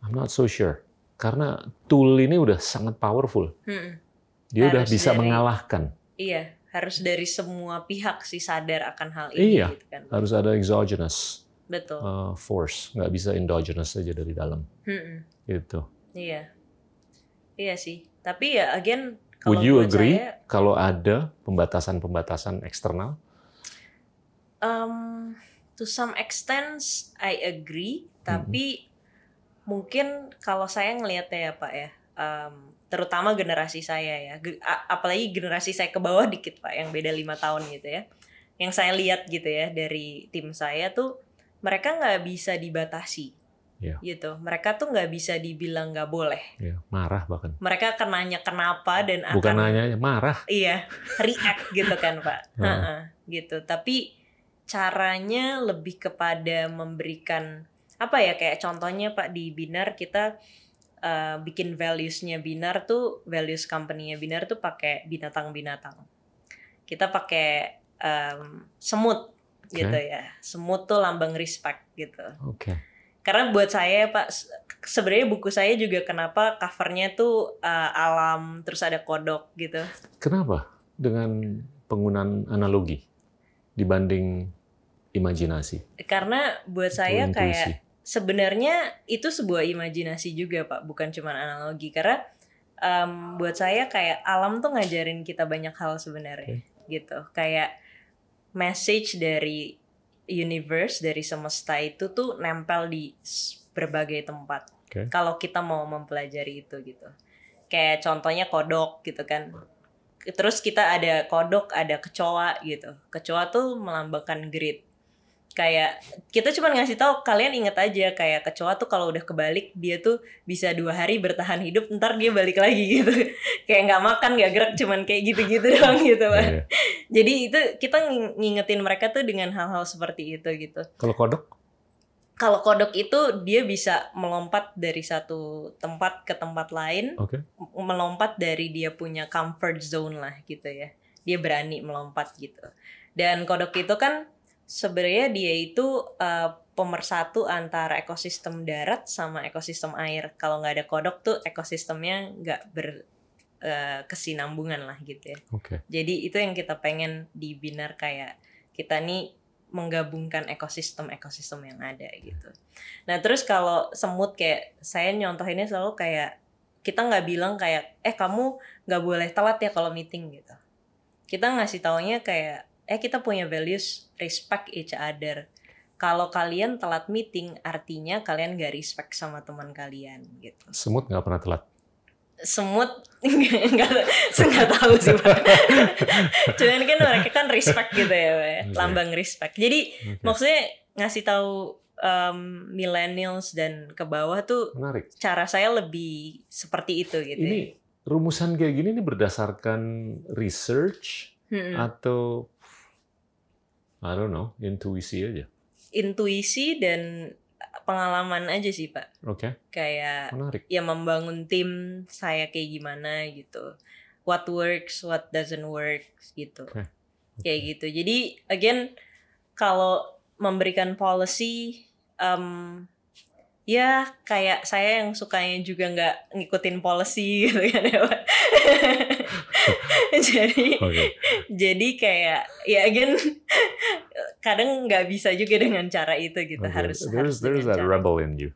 I'm not so sure. Karena tool ini udah sangat powerful. Hmm, Dia udah Harus bisa dari- mengalahkan. iya harus dari semua pihak sih sadar akan hal ini Iya. gitu kan Harus ada exogenous betul uh, force, nggak bisa endogenous saja dari dalam. Hmm, Gitu. iya iya sih tapi ya again kalau Would you agree saya kalau ada pembatasan-pembatasan eksternal? um, to some extent I agree Hmm. tapi mungkin kalau saya ngelihatnya ya pak ya um, terutama generasi saya ya apalagi generasi saya ke bawah dikit pak yang beda lima tahun gitu ya yang saya lihat gitu ya dari tim saya tuh mereka nggak bisa dibatasi Iya. gitu mereka tuh nggak bisa dibilang nggak boleh Ya, marah bahkan. mereka akan nanya kenapa dan Bukan akan nanya, marah. iya react gitu kan pak Heeh. Ha-ha, gitu tapi caranya lebih kepada memberikan apa ya kayak contohnya pak di binar kita uh, bikin values-nya binar tuh values company-nya binar tuh pakai binatang-binatang kita pakai um, semut Oke. gitu ya semut tuh lambang respect gitu Oke. karena buat saya pak se- sebenarnya buku saya juga kenapa covernya tuh uh, alam terus ada kodok gitu Kenapa dengan penggunaan analogi dibanding imajinasi? karena buat atau saya intuisi? kayak sebenarnya itu sebuah imajinasi juga pak bukan cuma analogi karena em, buat saya kayak alam tuh ngajarin kita banyak hal sebenarnya gitu kayak message dari universe dari semesta itu tuh nempel di berbagai tempat. Oke. Kalau kita mau mempelajari itu gitu. Kayak contohnya kodok gitu kan. Terus kita ada kodok, ada kecoa gitu. Kecoa tuh melambangkan grid. Kayak kita cuma ngasih tahu kalian inget aja kayak kecoa tuh kalau udah kebalik dia tuh bisa dua hari bertahan hidup ntar dia balik lagi gitu kayak nggak makan nggak gerak cuman kayak gitu-gitu doang gitu Pak. Iya. Jadi itu kita ng- ngingetin mereka tuh dengan hal-hal seperti itu gitu. Kalau kodok, Kalau kodok itu dia bisa melompat dari satu tempat ke tempat lain, oke. m- melompat dari dia punya comfort zone lah gitu ya. Dia berani melompat gitu. Dan kodok itu kan sebenarnya dia itu eh, pemersatu antara ekosistem darat sama ekosistem air. Kalau nggak ada kodok tuh ekosistemnya nggak ber eh, kesinambungan lah gitu ya. Oke. Jadi itu yang kita pengen di Binar kayak kita nih menggabungkan ekosistem-ekosistem yang ada gitu. Nah terus kalau semut kayak saya nyontohinnya selalu kayak kita nggak bilang kayak eh kamu nggak boleh telat ya kalau meeting gitu. Kita ngasih taunya kayak eh kita punya values respect each other. Kalau kalian telat meeting artinya kalian gak respect sama teman kalian gitu Semut nggak pernah telat. semut nggak nggak tahu sih pak cuman kan mereka kan respect gitu ya Pak, ya. Oke. lambang respect jadi Oke. maksudnya ngasih tahu um, millennials dan ke bawah tuh Menarik. cara saya lebih seperti itu gitu Ini rumusan kayak gini ini berdasarkan research Hmm. atau I don't know, intuisi aja. intuisi dan pengalaman aja sih pak Oke, kayak menarik. ya membangun tim saya kayak gimana gitu what works what doesn't work gitu Oke. kayak gitu jadi again kalau memberikan policy um, ya kayak saya yang sukanya juga nggak ngikutin policy gitu kan ya Pak. jadi Oke. jadi kayak ya again kadang nggak bisa juga dengan cara itu gitu Oke. harus There's harus there's that cara- rebel in you.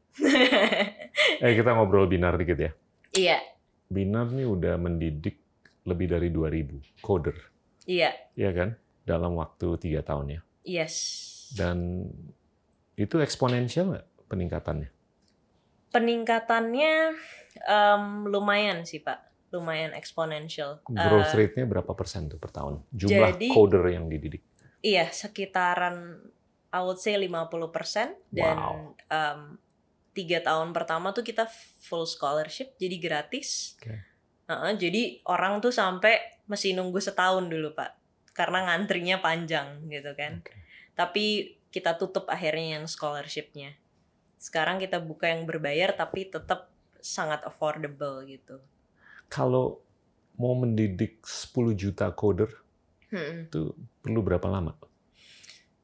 Eh kita ngobrol binar dikit ya. iya Binar nih udah mendidik lebih dari 2000 coder, iya ya kan? Dalam waktu tiga tahun ya. yes Dan itu eksponensial nggak peningkatannya? Peningkatannya em, lumayan sih pak lumayan eksponensial Growth Eh, rate-nya berapa persen tuh per tahun? Jumlah jadi- coder yang dididik. iya sekitaran I would say 50% dan Wow. em, tiga tahun pertama tuh kita full scholarship jadi gratis Oke. Heeh, jadi orang tuh sampai mesti nunggu setahun dulu pak karena ngantrinya panjang gitu kan Oke. tapi kita tutup akhirnya yang scholarshipnya sekarang kita buka yang berbayar tapi tetap sangat affordable gitu Kalau mau mendidik 10 juta coder Hmm. itu perlu berapa lama?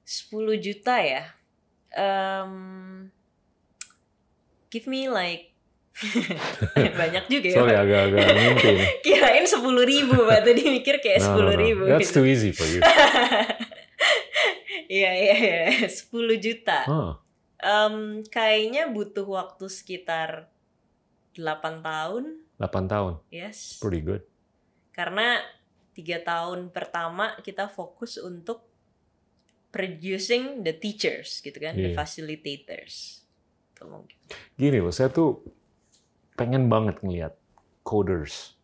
10 juta ya. Um, give me like banyak juga ya. Sorry agak-agak mimpi. Kirain sepuluh ribu, Pak. Tadi mikir kayak No, no, sepuluh no. ribu. That's gitu. too easy for you. Iya, iya, iya. 10 juta. Oh, Um, kayaknya butuh waktu sekitar 8 tahun. 8 tahun. Yes. Pretty good. Karena tiga tahun pertama kita fokus untuk producing the teachers gitu kan, the Iya. facilitators. Itu mungkin. Gini loh, saya tuh pengen banget ngelihat coders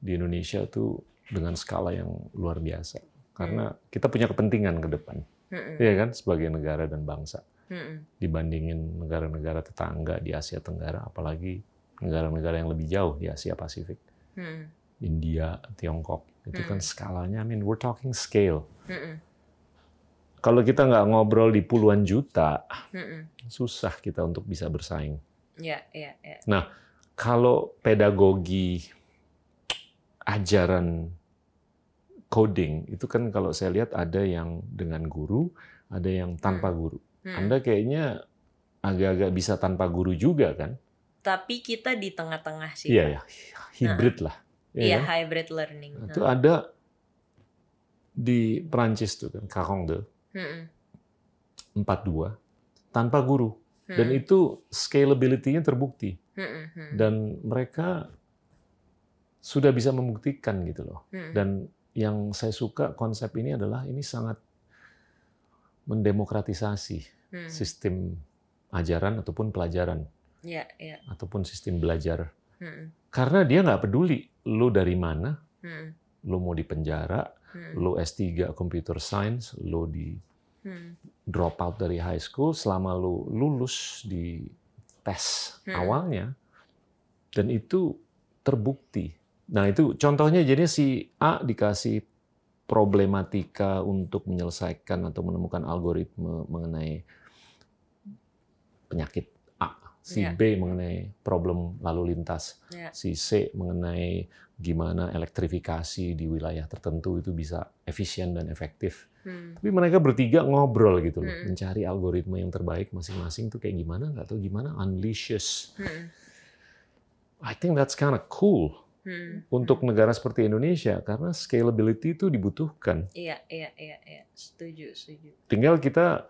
di Indonesia tuh dengan skala yang luar biasa. Karena kita punya kepentingan ke depan, Mm-mm, ya kan, sebagai negara dan bangsa. Mm-mm, Dibandingin negara-negara tetangga di Asia Tenggara, apalagi negara-negara yang lebih jauh di Asia Pasifik. mm-mm, India, Tiongkok, itu kan Hmm. skalanya, I mean, we're talking scale. mm-mm, Kalau kita nggak ngobrol di puluhan juta, mm-mm. susah kita untuk bisa bersaing. Ya, ya, ya. Kalau pedagogi ajaran coding itu kan kalau saya lihat ada yang dengan guru, ada yang tanpa guru. Mm-mm. Anda kayaknya agak-agak bisa tanpa guru juga kan? Tapi kita di tengah-tengah sih. Iya ya, hybrid lah. ya Iya, kan? hybrid learning. Itu ada di Prancis tuh kan, Caron de Mm-mm, 42 tanpa guru dan mm-mm, itu scalability-nya terbukti mm-mm, mm-mm, dan mereka sudah bisa membuktikan gitu loh. mm-mm. Dan yang saya suka konsep ini adalah ini sangat mendemokratisasi Hmm. sistem ajaran ataupun pelajaran Iya, iya. ataupun sistem belajar. Hmm. Karena dia nggak peduli lu dari mana, Hmm. lu mau di penjara, Hmm. lu S3 computer science, lu di Hmm. drop out dari high school selama lu lulus di tes Hmm. awalnya dan itu terbukti. Nah, itu contohnya jadi si A dikasih problematika untuk menyelesaikan atau menemukan algoritma mengenai penyakit A, si Ya. B mengenai problem lalu lintas, Ya. si C mengenai gimana elektrifikasi di wilayah tertentu itu bisa efisien dan efektif. Hmm. Tapi mereka bertiga ngobrol gitu loh, Hmm. mencari algoritma yang terbaik masing-masing tuh kayak gimana, nggak tahu gimana, unleashes. Hmm. I think that's kind of cool Hmm. untuk negara seperti Indonesia karena scalability itu dibutuhkan. Iya, iya, iya, iya. Setuju, setuju. Tinggal kita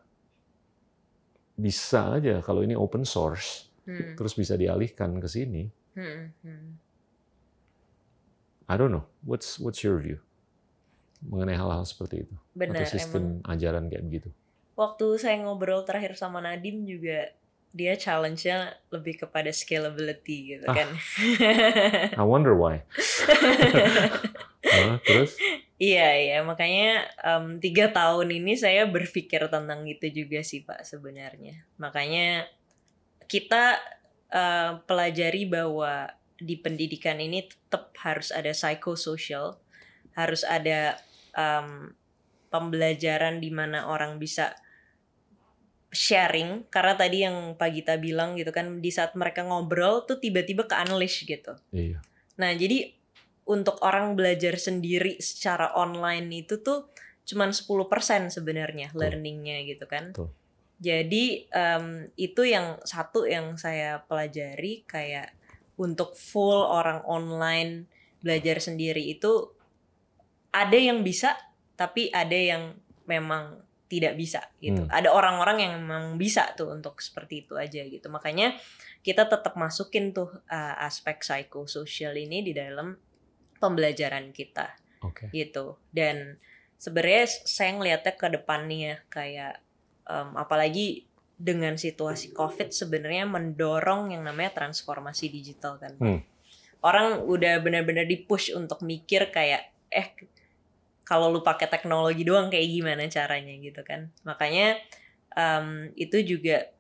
bisa aja kalau ini open source, Hmm. terus bisa dialihkan ke sini. Hmm. Hmm. I don't know. What's what's your view mengenai hal-hal seperti itu Benar, atau sistem emang. ajaran kayak begitu? Waktu saya ngobrol terakhir sama Nadim juga dia challenge-nya lebih kepada scalability gitu Ah. kan. I wonder why. Hah, terus? Iya, iya. Makanya em, tiga tahun ini saya berpikir tentang itu juga sih Pak sebenarnya. Makanya kita eh, pelajari bahwa di pendidikan ini tetap harus ada psychosocial, harus ada em, pembelajaran di mana orang bisa sharing. Karena tadi yang Pak Gita bilang gitu kan, di saat mereka ngobrol tuh tiba-tiba ke unleash gitu. Iya. Nah, jadi untuk orang belajar sendiri secara online itu tuh cuman 10% sebenarnya learningnya gitu kan. Betul. Jadi em, itu yang satu yang saya pelajari kayak untuk full orang online belajar sendiri itu ada yang bisa tapi ada yang memang tidak bisa gitu. Hmm. Ada orang-orang yang memang bisa tuh untuk seperti itu aja gitu. Makanya kita tetap masukin tuh uh, aspek psikososial ini di dalam pembelajaran kita Oke. gitu dan sebenarnya saya ngelihatnya ke depannya kayak em, apalagi dengan situasi covid sebenarnya mendorong yang namanya transformasi digital kan. Hmm. orang udah benar-benar dipush untuk mikir kayak eh kalau lu pakai teknologi doang kayak gimana caranya gitu kan makanya em, itu juga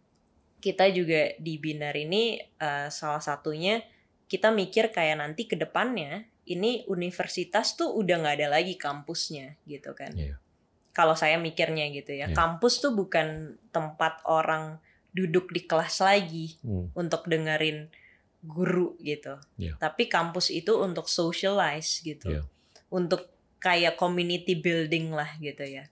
kita juga di binar ini eh, salah satunya kita mikir kayak nanti ke depannya ini universitas tuh udah nggak ada lagi kampusnya gitu kan. Iya. Kalau saya mikirnya gitu ya, Iya. kampus tuh bukan tempat orang duduk di kelas lagi Hmm. untuk dengerin guru gitu. Iya. Tapi kampus itu untuk socialize gitu. Iya. Untuk kayak community building lah gitu ya.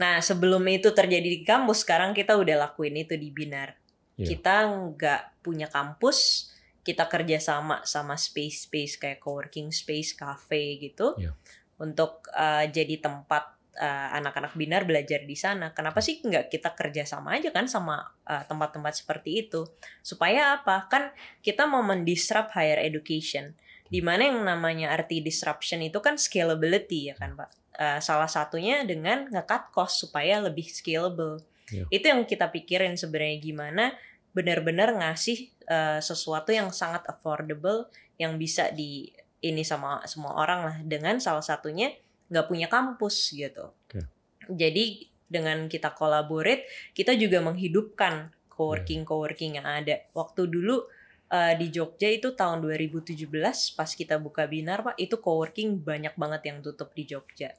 Nah, sebelum itu terjadi di kampus, sekarang kita udah lakuin itu di Binar. Iya. Kita nggak punya kampus, kita kerja sama sama space-space kayak coworking space, cafe gitu. Iya. Untuk uh, jadi tempat uh, anak-anak Binar belajar di sana. Kenapa sih nggak kita kerja sama aja kan sama uh, tempat-tempat seperti itu? Supaya apa? Kan kita mau mendisrupt higher education. Di mana yang namanya arti disruption itu kan scalability ya kan, Pak? Uh, salah satunya dengan nge-cut cost supaya lebih scalable. Iya. Itu yang kita pikirin sebenarnya gimana benar-benar ngasih uh, sesuatu yang sangat affordable yang bisa di ini sama semua orang lah dengan salah satunya nggak punya kampus gitu. Oke. Jadi dengan kita collaborate, kita juga menghidupkan coworking coworking yang ada. Waktu dulu uh, di Jogja itu tahun 2017 pas kita buka binar pak, itu coworking banyak banget yang tutup di Jogja.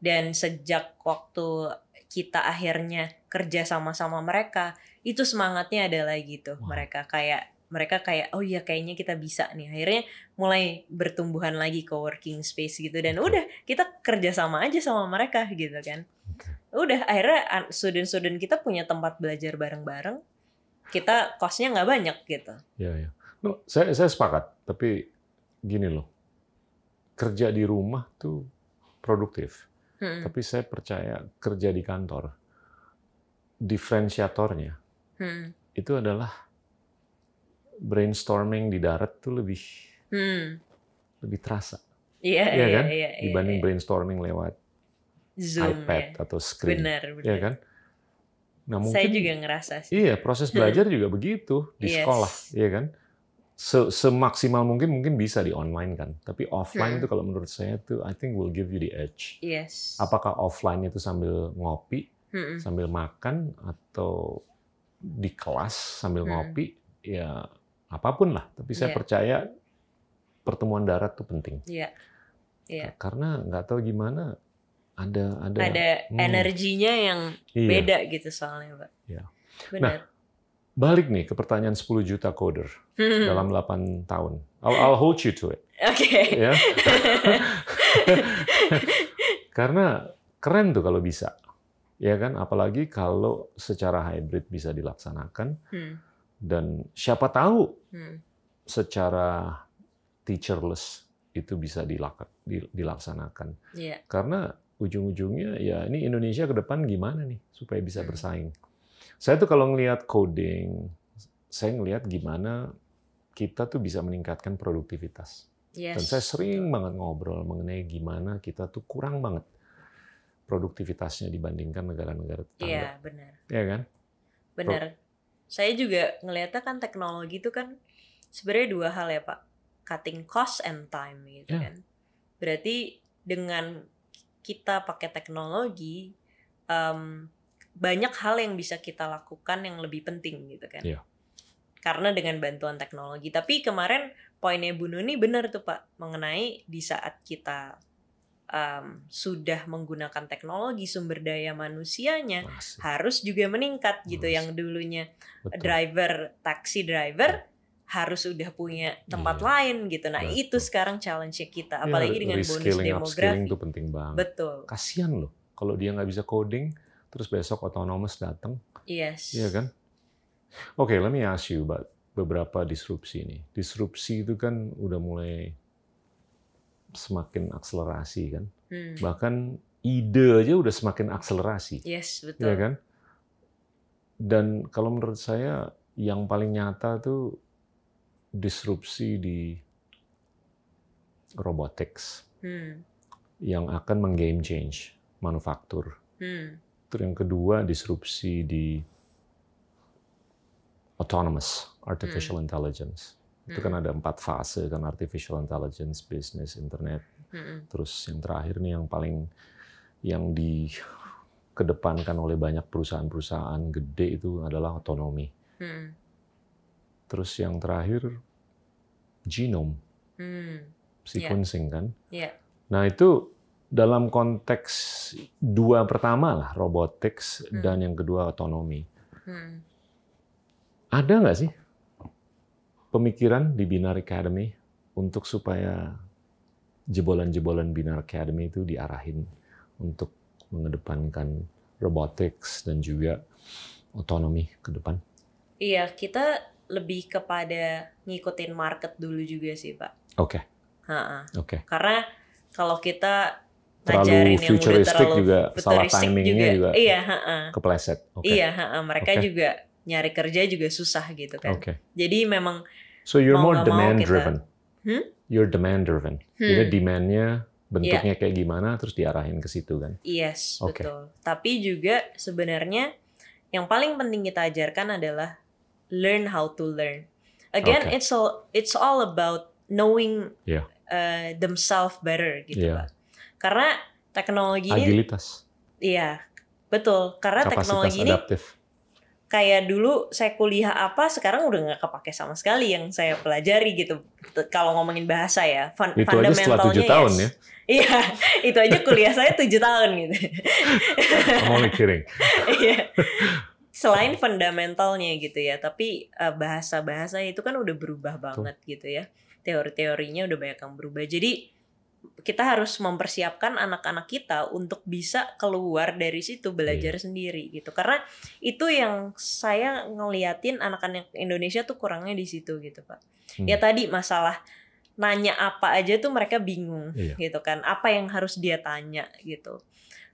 Dan sejak waktu kita akhirnya kerja sama-sama mereka, itu semangatnya ada lagi tuh Wow. mereka. Kayak mereka kayak oh iya kayaknya kita bisa nih. Akhirnya mulai bertumbuhan lagi coworking space gitu. Dan udah kita kerja sama aja sama mereka gitu kan. Udah akhirnya student-student kita punya tempat belajar bareng-bareng kita costnya nggak banyak gitu Ya, ya. No, saya saya sepakat, tapi gini loh. Kerja di rumah tuh produktif, Hmm, tapi saya percaya kerja di kantor diferensiatornya hmm, itu adalah brainstorming di darat tuh lebih hmm. lebih terasa iya Iya iya kan? iya iya, dibanding iya. brainstorming lewat zoom iPad ya atau screen, benar ya benar kan? Nah, mungkin Saya juga ngerasa sih. Iya, proses belajar juga begitu di Yes. sekolah, iya kan? Se- Semaksimal mungkin mungkin bisa di online kan, tapi offline Hmm. itu kalau menurut saya tuh I think will give you the edge. Yes. Apakah offline itu sambil ngopi, Mm-mm. sambil makan atau di kelas sambil Hmm. ngopi, ya apa pun lah. Tapi saya Iya. percaya pertemuan darat tuh penting. Iya. Iya. Karena nggak tahu gimana ada ada, Ada Hmm. energinya yang iya. beda gitu soalnya, Pak. Iya. Benar. Balik nih ke pertanyaan 10 juta coder Hmm. dalam 8 tahun. I'll, I'll hold you to it. Oke. ya. Karena keren tuh kalau bisa. Ya kan, apalagi kalau secara hybrid bisa dilaksanakan Hmm. dan siapa tahu Hmm. secara teacherless itu bisa dilak- di- dilaksanakan. Iya. Karena ujung-ujungnya ya ini Indonesia ke depan gimana nih supaya bisa Hmm. bersaing. Saya tuh kalau ngelihat coding, saya ngelihat gimana kita tuh bisa meningkatkan produktivitas. Yes. Dan saya sering banget ngobrol mengenai gimana kita tuh kurang banget produktivitasnya dibandingkan negara-negara tetangga. Iya, benar. Ya kan? Benar. Saya juga ngelihatnya kan teknologi itu kan sebenarnya dua hal ya, Pak. Cutting cost and time gitu Ya. kan. Berarti dengan kita pakai teknologi em, banyak hal yang bisa kita lakukan yang lebih penting gitu kan. Iya. Karena dengan bantuan teknologi. Tapi kemarin poinnya Bu Nuni benar tuh Pak mengenai di saat kita em, sudah menggunakan teknologi sumber daya manusianya Masih. harus juga meningkat gitu yang dulunya Betul. driver taksi driver harus udah punya tempat Iya. lain gitu nah Betul. itu sekarang challenge kita Ya, apalagi dengan bonus demografi itu penting banget. betul Kasian loh kalau dia nggak bisa coding, terus besok autonomous datang, yes Iya kan? Oke, let me ask you about beberapa disrupsi ini. Disrupsi itu kan udah mulai semakin akselerasi kan. Hmm, Bahkan ide aja udah semakin akselerasi, yes ya betul kan? Dan kalau menurut saya yang paling nyata tuh disrupsi di robotics Hmm, yang akan menggame change manufaktur. hmm, Terus yang kedua disrupsi di autonomous artificial intelligence. Itu kan hmm, ada empat fase kan artificial intelligence, business, internet. hmm, Terus yang terakhir nih yang paling yang dikedepankan oleh banyak perusahaan-perusahaan gede itu adalah otonomi. hmm, Terus yang terakhir genome hmm. sequencing kan. Iya. Nah itu dalam konteks dua pertama lah robotics Hmm. dan yang kedua otonomi. Hmm. Ada nggak sih pemikiran di Binar Academy untuk supaya jebolan-jebolan Binar Academy itu diarahin untuk mengedepankan robotics dan juga otonomi ke depan? iya kita lebih kepada ngikutin market dulu juga sih pak Oke, Ha-ha. oke. karena kalau kita Terlalu futuristic terlalu juga, salah timingnya juga iya ha-ha. Kepleset. Oke. Iya, ha-ha. mereka Oke. juga nyari kerja juga susah gitu kan. Oke. Jadi memang So you're Mau more nggak mau demand kita- driven. Hmm? You're demand driven. hmm, Jadi demand-nya bentuknya kayak gimana terus diarahin ke situ kan. yes, Oke. betul. Tapi juga sebenarnya yang paling penting kita ajarkan adalah learn how to learn. Again, Oke. it's all it's all about knowing Iya. uh, themselves better gitu. Pak. Karena teknologi ini Agilitas, iya, betul. Karena kapasitas teknologi ini adaptif. kayak dulu saya kuliah apa sekarang udah nggak kepake sama sekali yang saya pelajari gitu kalau ngomongin bahasa ya fun Itu aja setelah tujuh fundamentalnya, tahun yes. ya. iya itu aja kuliah saya tujuh tahun gitu I'm only kidding. Iya. Selain fundamentalnya gitu ya tapi eh, bahasa-bahasa itu kan udah berubah banget gitu ya. Teori-teorinya udah banyak yang berubah. Jadi kita harus mempersiapkan anak-anak kita untuk bisa keluar dari situ belajar Iya. sendiri gitu. Karena itu yang saya ngeliatin anak-anak Indonesia tuh kurangnya di situ gitu pak. Hmm. ya tadi masalah nanya apa aja tuh mereka bingung Iya. gitu kan. Apa yang harus dia tanya gitu.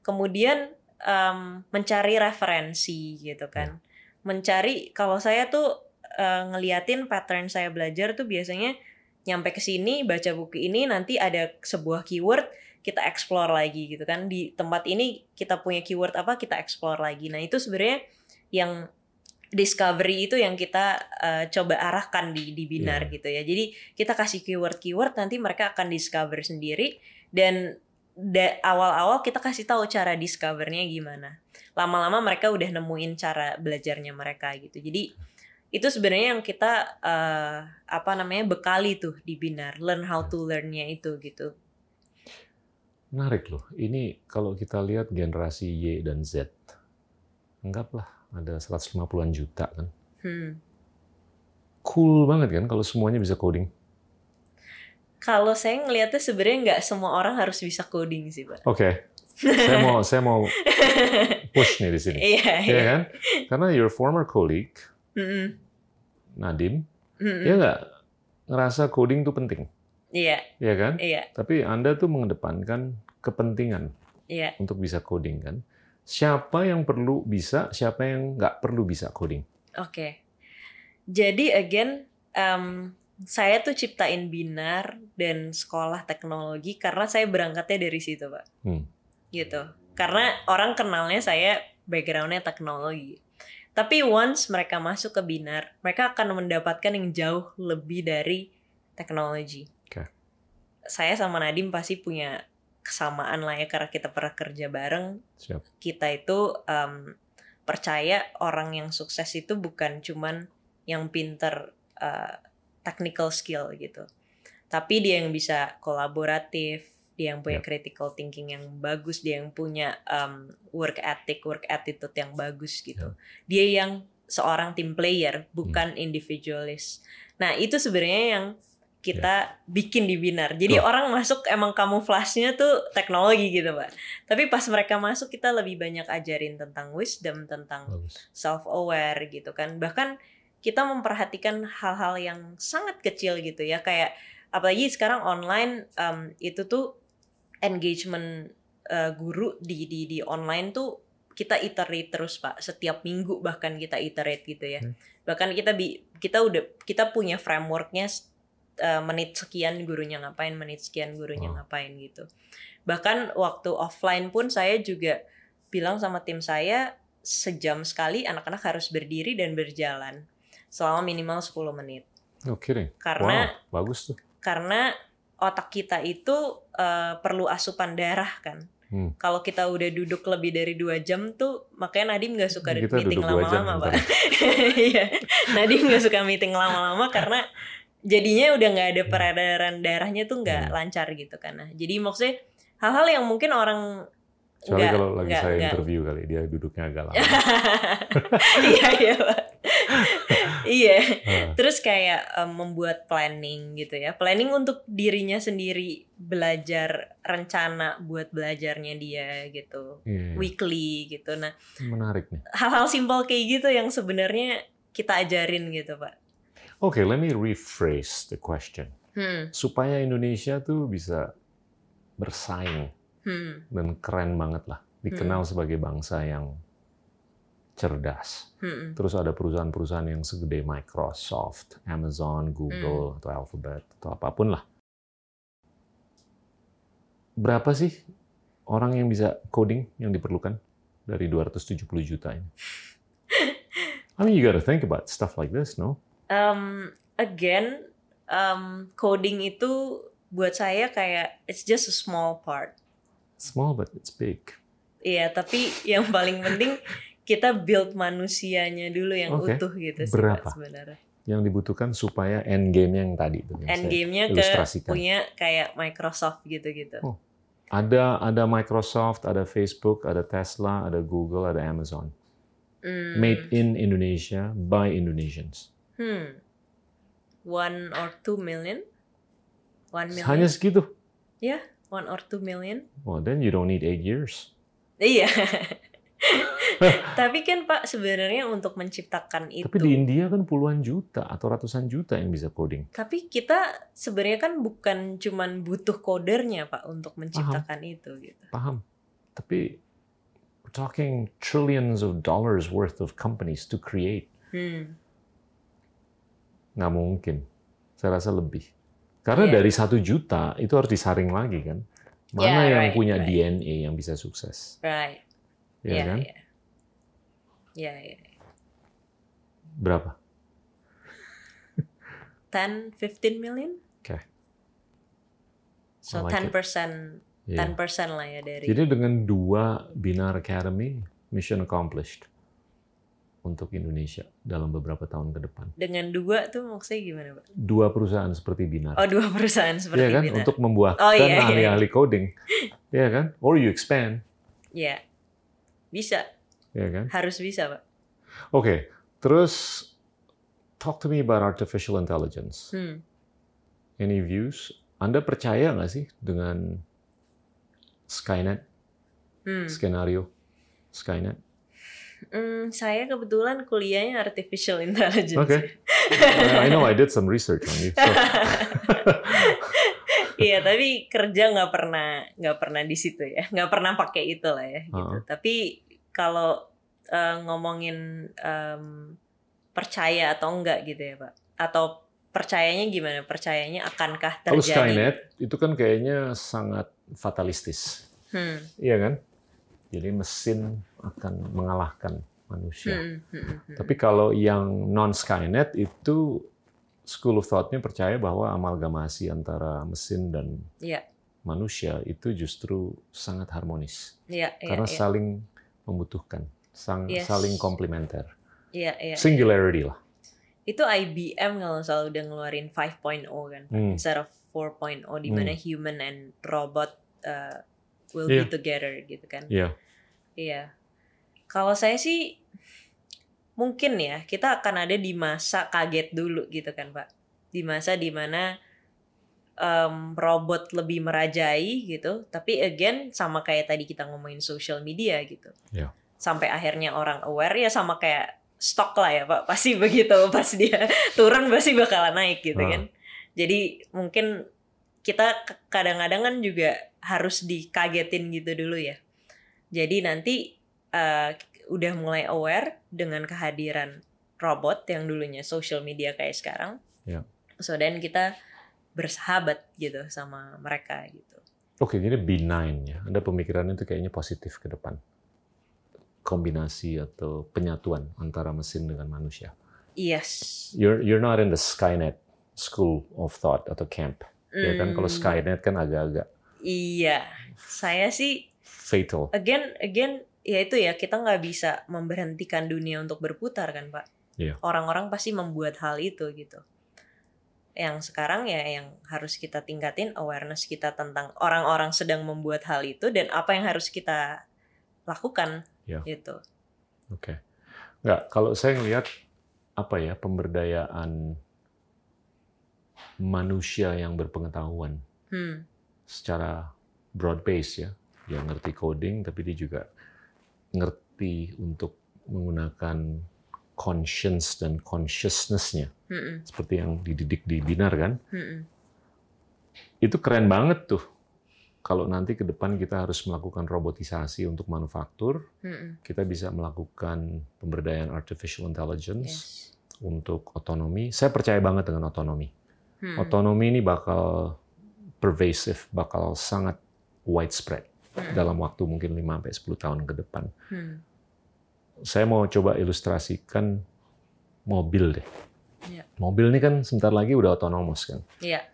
Kemudian em, mencari referensi gitu kan. Mencari kalau saya tuh eh, ngeliatin pattern saya belajar tuh biasanya nyampe ke sini baca buku ini nanti ada sebuah keyword kita explore lagi gitu kan. Di tempat ini kita punya keyword apa kita explore lagi. Nah itu sebenarnya yang discovery itu yang kita uh, coba arahkan di di binar Iya. gitu ya. Jadi kita kasih keyword-keyword nanti mereka akan discover sendiri. Dan da- awal-awal kita kasih tahu cara discovernya gimana. Lama-lama mereka udah nemuin cara belajarnya mereka gitu. Jadi itu sebenarnya yang kita uh, apa namanya bekali tuh di binar, learn how to learn-nya itu gitu. Menarik loh. Ini kalau kita lihat generasi Y dan Z, anggaplah ada 150-an juta kan. Hmm. Cool banget kan kalau semuanya bisa coding. Kalau saya ngelihatnya sebenarnya nggak semua orang harus bisa coding sih, Pak. Oke. saya mau saya mau push nih di sini. Iya, Iya iya. kan? Karena your former colleague Mm-mm. Nadim, Mm-mm. dia nggak ngerasa coding itu penting, Iya, ya kan? iya, Tapi Anda tuh mengedepankan kepentingan iya. untuk bisa coding kan. Siapa yang perlu bisa, siapa yang nggak perlu bisa coding. Oke. Jadi again, em, saya tuh ciptain binar dan sekolah teknologi karena saya berangkatnya dari situ, Pak. Hmm. Gitu. Karena orang kenalnya saya backgroundnya teknologi. Tapi once mereka masuk ke binar, mereka akan mendapatkan yang jauh lebih dari teknologi. Oke. Saya sama Nadim pasti punya kesamaan lah ya karena kita pernah kerja bareng Siap. kita itu em, percaya orang yang sukses itu bukan cuman yang pinter uh, technical skill gitu. Tapi dia yang bisa kolaboratif dia yang punya Yep. critical thinking yang bagus dia yang punya em, work ethic work attitude yang bagus gitu. Dia yang seorang team player bukan individualis. Nah itu sebenarnya yang kita bikin di binar. Jadi orang masuk emang kamuflasnya tuh teknologi gitu pak tapi pas mereka masuk kita lebih banyak ajarin tentang wisdom, tentang self aware gitu kan. Bahkan kita memperhatikan hal-hal yang sangat kecil gitu ya kayak apalagi sekarang online em, itu tuh engagement eh, guru di di di online tuh kita iterate terus Pak. Setiap minggu bahkan kita iterate gitu ya. Hmm. Bahkan kita bi kita udah kita punya frameworknya eh, menit sekian gurunya ngapain, menit sekian gurunya Wow. ngapain gitu. Bahkan waktu offline pun saya juga bilang sama tim saya sejam sekali anak-anak harus berdiri dan berjalan selama minimal 10 menit. No kidding. Karena wow, bagus tuh. karena otak kita itu eh, perlu asupan darah kan. Hmm. Kalau kita udah duduk lebih dari dua jam tuh, makanya Nadim nggak suka Kita meeting lama-lama, pak. Iya, Nadim nggak suka meeting lama-lama karena jadinya udah nggak ada peredaran darahnya tuh nggak Hmm. lancar gitu kan. Nah, jadi maksudnya hal-hal yang mungkin orang Kecuali kalau lagi nggak- saya nggak- interview kali, dia duduknya agak lama. iya iya Pak. iya Ah, terus kayak em, membuat planning gitu ya planning untuk dirinya sendiri belajar rencana buat belajarnya dia gitu iya, iya. weekly gitu nah Menarik nih. hal-hal simpel kayak gitu yang sebenarnya kita ajarin gitu pak Oke, let me rephrase the question. hmm Supaya Indonesia tuh bisa bersaing hmm dan keren banget lah, dikenal sebagai bangsa yang cerdas. hmm Terus ada perusahaan-perusahaan yang segede Microsoft, Amazon, Google, atau Alphabet, atau apa pun lah. Berapa sih orang yang bisa coding yang diperlukan dari 270 juta ini? I mean, you gotta think about stuff like this, no? Um, again um, coding itu buat saya kayak it's just a small part Small but it's big. Iya, tapi yang paling penting kita build manusianya dulu yang Oke. utuh gitu sih Berapa? Pak, sebenarnya. Yang dibutuhkan supaya end game yang tadi itu. yang End game-nya ke punya kayak Microsoft gitu-gitu. Oh. Ada ada Microsoft, ada Facebook, ada Tesla, ada Google, ada Amazon. Hmm. Made in Indonesia by Indonesians. Hmm. One or two million? One million? Hanya segitu. One or two million? Well, then you don't need eight years. Iya. Tapi kan Pak sebenarnya untuk menciptakan itu. Tapi di India kan puluhan juta atau ratusan juta yang bisa coding. Tapi kita sebenarnya kan bukan cuman butuh kodernya Pak untuk menciptakan itu gitu. Paham? Tapi we're talking trillions of dollars worth of companies to create. Hmm. Nggak mungkin. Saya rasa lebih. Karena Iya. dari satu juta itu harus disaring lagi kan. Mana Yeah, yang right, punya right. DNA yang bisa sukses? Right. Ya Iya, kan? iya. Iya, iya. Berapa? 10, 15 million. Oke. So I like 10 it. percent, Iya. 10 percent lah ya dari. Jadi dengan dua Binar Academy, mission accomplished untuk Indonesia dalam beberapa tahun ke depan. Dengan dua tuh maksudnya gimana, Pak? Dua perusahaan seperti Binar. Oh, dua perusahaan seperti Iya kan? Binar. Untuk membuahkan Oh, iya, iya. ahli-ahli coding. Iya kan? Or you expand. Iya. Bisa, Iya kan? harus bisa, Pak. Oke, terus talk to me about artificial intelligence. Hmm. Any views? Anda percaya nggak sih dengan Skynet, Hmm. skenario Skynet? Hmm, saya kebetulan kuliahnya artificial intelligence. Oke. I know I did some research on you. So, Iya, tapi kerja nggak pernah nggak pernah di situ ya, nggak pernah pakai itu lah ya. Gitu. Uh-uh. Tapi kalau eh, ngomongin em, percaya atau enggak gitu ya, Pak? Atau percayanya gimana? Percayanya akankah kalau terjadi? Skynet itu kan kayaknya sangat fatalistis, Hmm, iya kan? Jadi mesin akan mengalahkan manusia. hmm, hmm, hmm, hmm. Tapi kalau yang non Skynet itu school of thought-nya percaya bahwa amalgamasi antara mesin dan Iya. manusia itu justru sangat harmonis Iya, iya, karena iya. saling membutuhkan, sang- Yes. saling komplementer, Iya, iya. singularity lah. Itu IBM kalau salah udah ngeluarin 5.0 kan, Hmm. instead of 4.0 di mana human and robot uh, will Iya. be together gitu kan. Iya, Iya. Kalau saya sih mungkin ya kita akan ada di masa kaget dulu gitu kan Pak. Di masa di mana em, robot lebih merajai gitu. Tapi again sama kayak tadi kita ngomongin social media gitu. Iya. Sampai akhirnya orang aware ya sama kayak stok lah ya Pak. Pasti begitu pas dia turun pasti bakalan naik gitu Ah. kan. Jadi mungkin kita kadang-kadang kan juga harus dikagetin gitu dulu ya. Jadi nanti uh, udah mulai aware dengan kehadiran robot yang dulunya social media kayak sekarang. Ya. So dan kita bersahabat gitu sama mereka gitu. Oke, jadi benign ya. Anda pemikirannya itu kayaknya positif ke depan. Kombinasi atau penyatuan antara mesin dengan manusia. Yes. You're you're not in the Skynet school of thought atau camp. Ya kan kalau Hmm, Skynet kan agak-agak Iya. Saya sih fatal. again again ya itu ya kita nggak bisa memberhentikan dunia untuk berputar kan pak Iya. orang-orang pasti membuat hal itu gitu yang sekarang ya yang harus kita tingkatin awareness kita tentang orang-orang sedang membuat hal itu dan apa yang harus kita lakukan Iya. gitu Oke. Nggak, kalau saya ngelihat apa ya pemberdayaan manusia yang berpengetahuan hmm secara broad base ya. Dia ngerti coding tapi dia juga ngerti untuk menggunakan conscience dan consciousness-nya Mm-mm. seperti yang dididik di Binar kan. Mm-mm. Itu keren banget tuh. Kalau nanti ke depan kita harus melakukan robotisasi untuk manufaktur, Mm-mm. kita bisa melakukan pemberdayaan artificial intelligence Yes. untuk otonomi. Saya percaya banget dengan otonomi. Hmm. Otonomi ini bakal pervasive, bakal sangat widespread Mm-mm. dalam waktu mungkin 5 sampai 10 tahun ke depan. Hmm. Saya mau coba ilustrasikan mobil deh. Iya. Mobil ini kan sebentar lagi udah otonomous kan. Iya.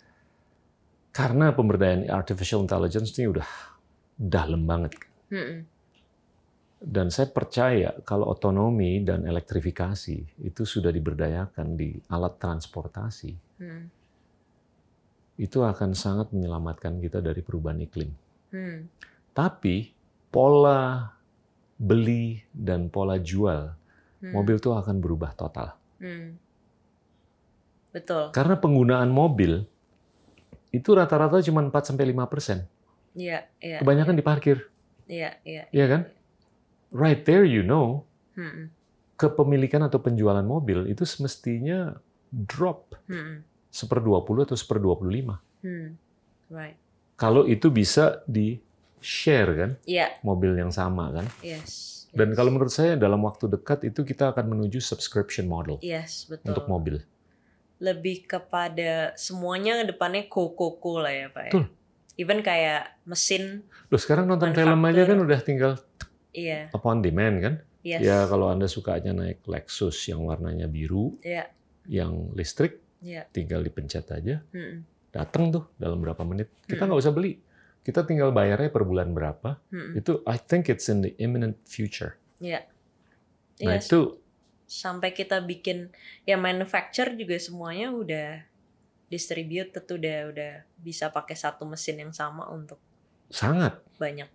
Karena pemberdayaan artificial intelligence ini udah dalam banget. Mm-mm. Dan saya percaya kalau otonomi dan elektrifikasi itu sudah diberdayakan di alat transportasi, Hmm. itu akan sangat menyelamatkan kita dari perubahan iklim. Hmm. Tapi pola beli dan pola jual Hmm. mobil itu akan berubah total. Hmm. Betul. Karena penggunaan mobil itu rata-rata cuma 4 sampai 5 persen. Iya, iya. Kebanyakan diparkir, Iya, iya. Iya kan? Right there you know Hmm. kepemilikan atau penjualan mobil itu semestinya drop Hmm. seper 20 atau seper 25. Hmm. Right. Kalau itu bisa di share kan Iya, mobil yang sama kan. yes. Dan yes. kalau menurut saya dalam waktu dekat itu kita akan menuju subscription model Yes, betul. untuk mobil. Lebih kepada semuanya depannya koko lah ya, Pak. ya. Betul. Even kayak mesin, Loh sekarang nonton film aja kan udah tinggal iya. upon demand kan. Yes. Ya kalau Anda sukanya naik Lexus yang warnanya biru, Iya. yang listrik, Iya. tinggal dipencet aja, Mm-mm. datang tuh dalam berapa menit. Kita nggak usah beli. Kita tinggal bayarnya per bulan berapa. Mm-mm. Itu I think it's in the imminent future. Iya. Nah Iya, itu sampai kita bikin ya manufacture juga semuanya udah distribute tuh udah udah bisa pakai satu mesin yang sama untuk sangat banyak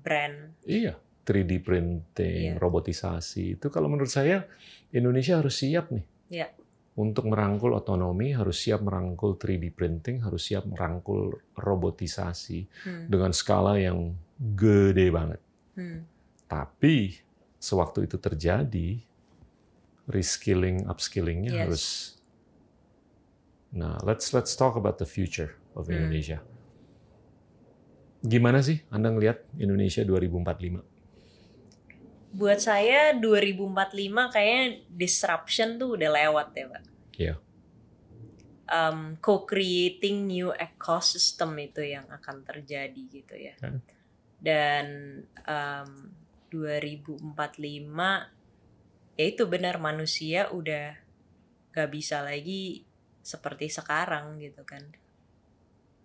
brand. iya 3D printing, Iya. robotisasi itu kalau menurut saya Indonesia harus siap nih. Iya. Untuk merangkul otonomi harus siap merangkul 3D printing, harus siap merangkul robotisasi Hmm. dengan skala yang gede banget. Hmm. Tapi sewaktu itu terjadi, reskilling, upskillingnya Yes. harus. Nah, let's let's talk about the future of Hmm. Indonesia. Gimana sih Anda ngelihat Indonesia 2045? Buat saya 2045 kayaknya disruption tuh udah lewat ya, Pak. Iya. Um, co-creating new ecosystem itu yang akan terjadi gitu ya. Kan. Dan um, 2045 ya itu benar manusia udah gak bisa lagi seperti sekarang gitu kan.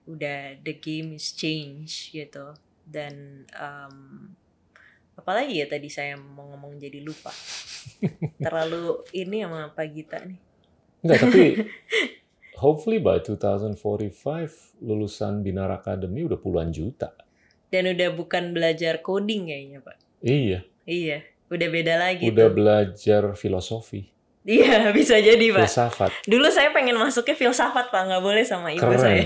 Udah the game is change gitu. Dan um, apalagi ya tadi saya mau ngomong jadi lupa. Terlalu ini sama Pak Gita nih. Enggak, tapi hopefully by 2045 lulusan Binar Academy udah puluhan juta. Dan udah bukan belajar coding kayaknya Pak. Iya, Iya, udah beda lagi udah tuh. belajar filosofi, Iya, bisa jadi Pak. filsafat. Dulu saya pengen masuknya filsafat Pak, nggak boleh sama ibu Keren. saya.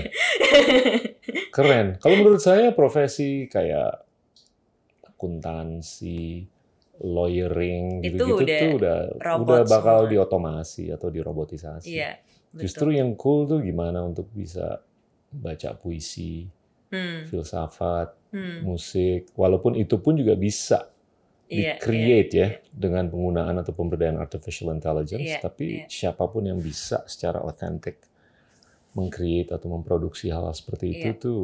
Keren. Kalau menurut saya profesi kayak akuntansi, lawyering Itu gitu-gitu udah tuh udah udah bakal semua. diotomasi atau dirobotisasi. Iya, Justru yang cool tuh gimana untuk bisa baca puisi, Hmm, filsafat, hmm, musik, walaupun itu pun juga bisa iya, di-create iya, ya dengan penggunaan atau pemberdayaan artificial intelligence, Iya, tapi iya. siapa pun yang bisa secara otentik meng-create atau memproduksi hal seperti itu Iya. tuh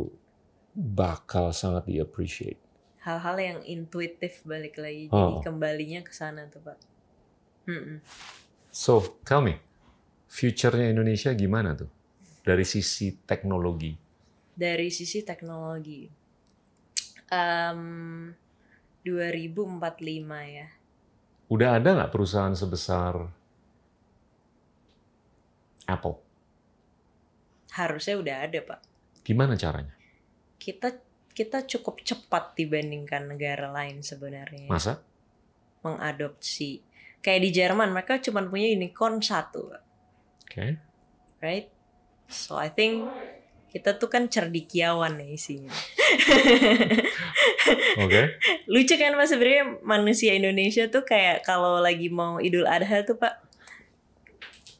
bakal sangat di-appreciate. Hal-hal yang intuitif balik lagi, Oh. jadi kembalinya ke sana tuh Pak. Hmm, So, tell me, future-nya Indonesia gimana tuh? Dari sisi teknologi. Dari sisi teknologi, um, 2045 ya. Udah ada nggak perusahaan sebesar Apple? Harusnya udah ada Pak. Gimana caranya? Kita kita cukup cepat dibandingkan negara lain sebenarnya. Masa? mengadopsi. Kayak di Jerman mereka cuma punya unicorn satu. Oke. right? So I think kita tuh kan cerdikiawan ya isinya. Oke. Lucu kan mas sebenarnya manusia Indonesia tuh kayak kalau lagi mau Idul Adha tuh pak.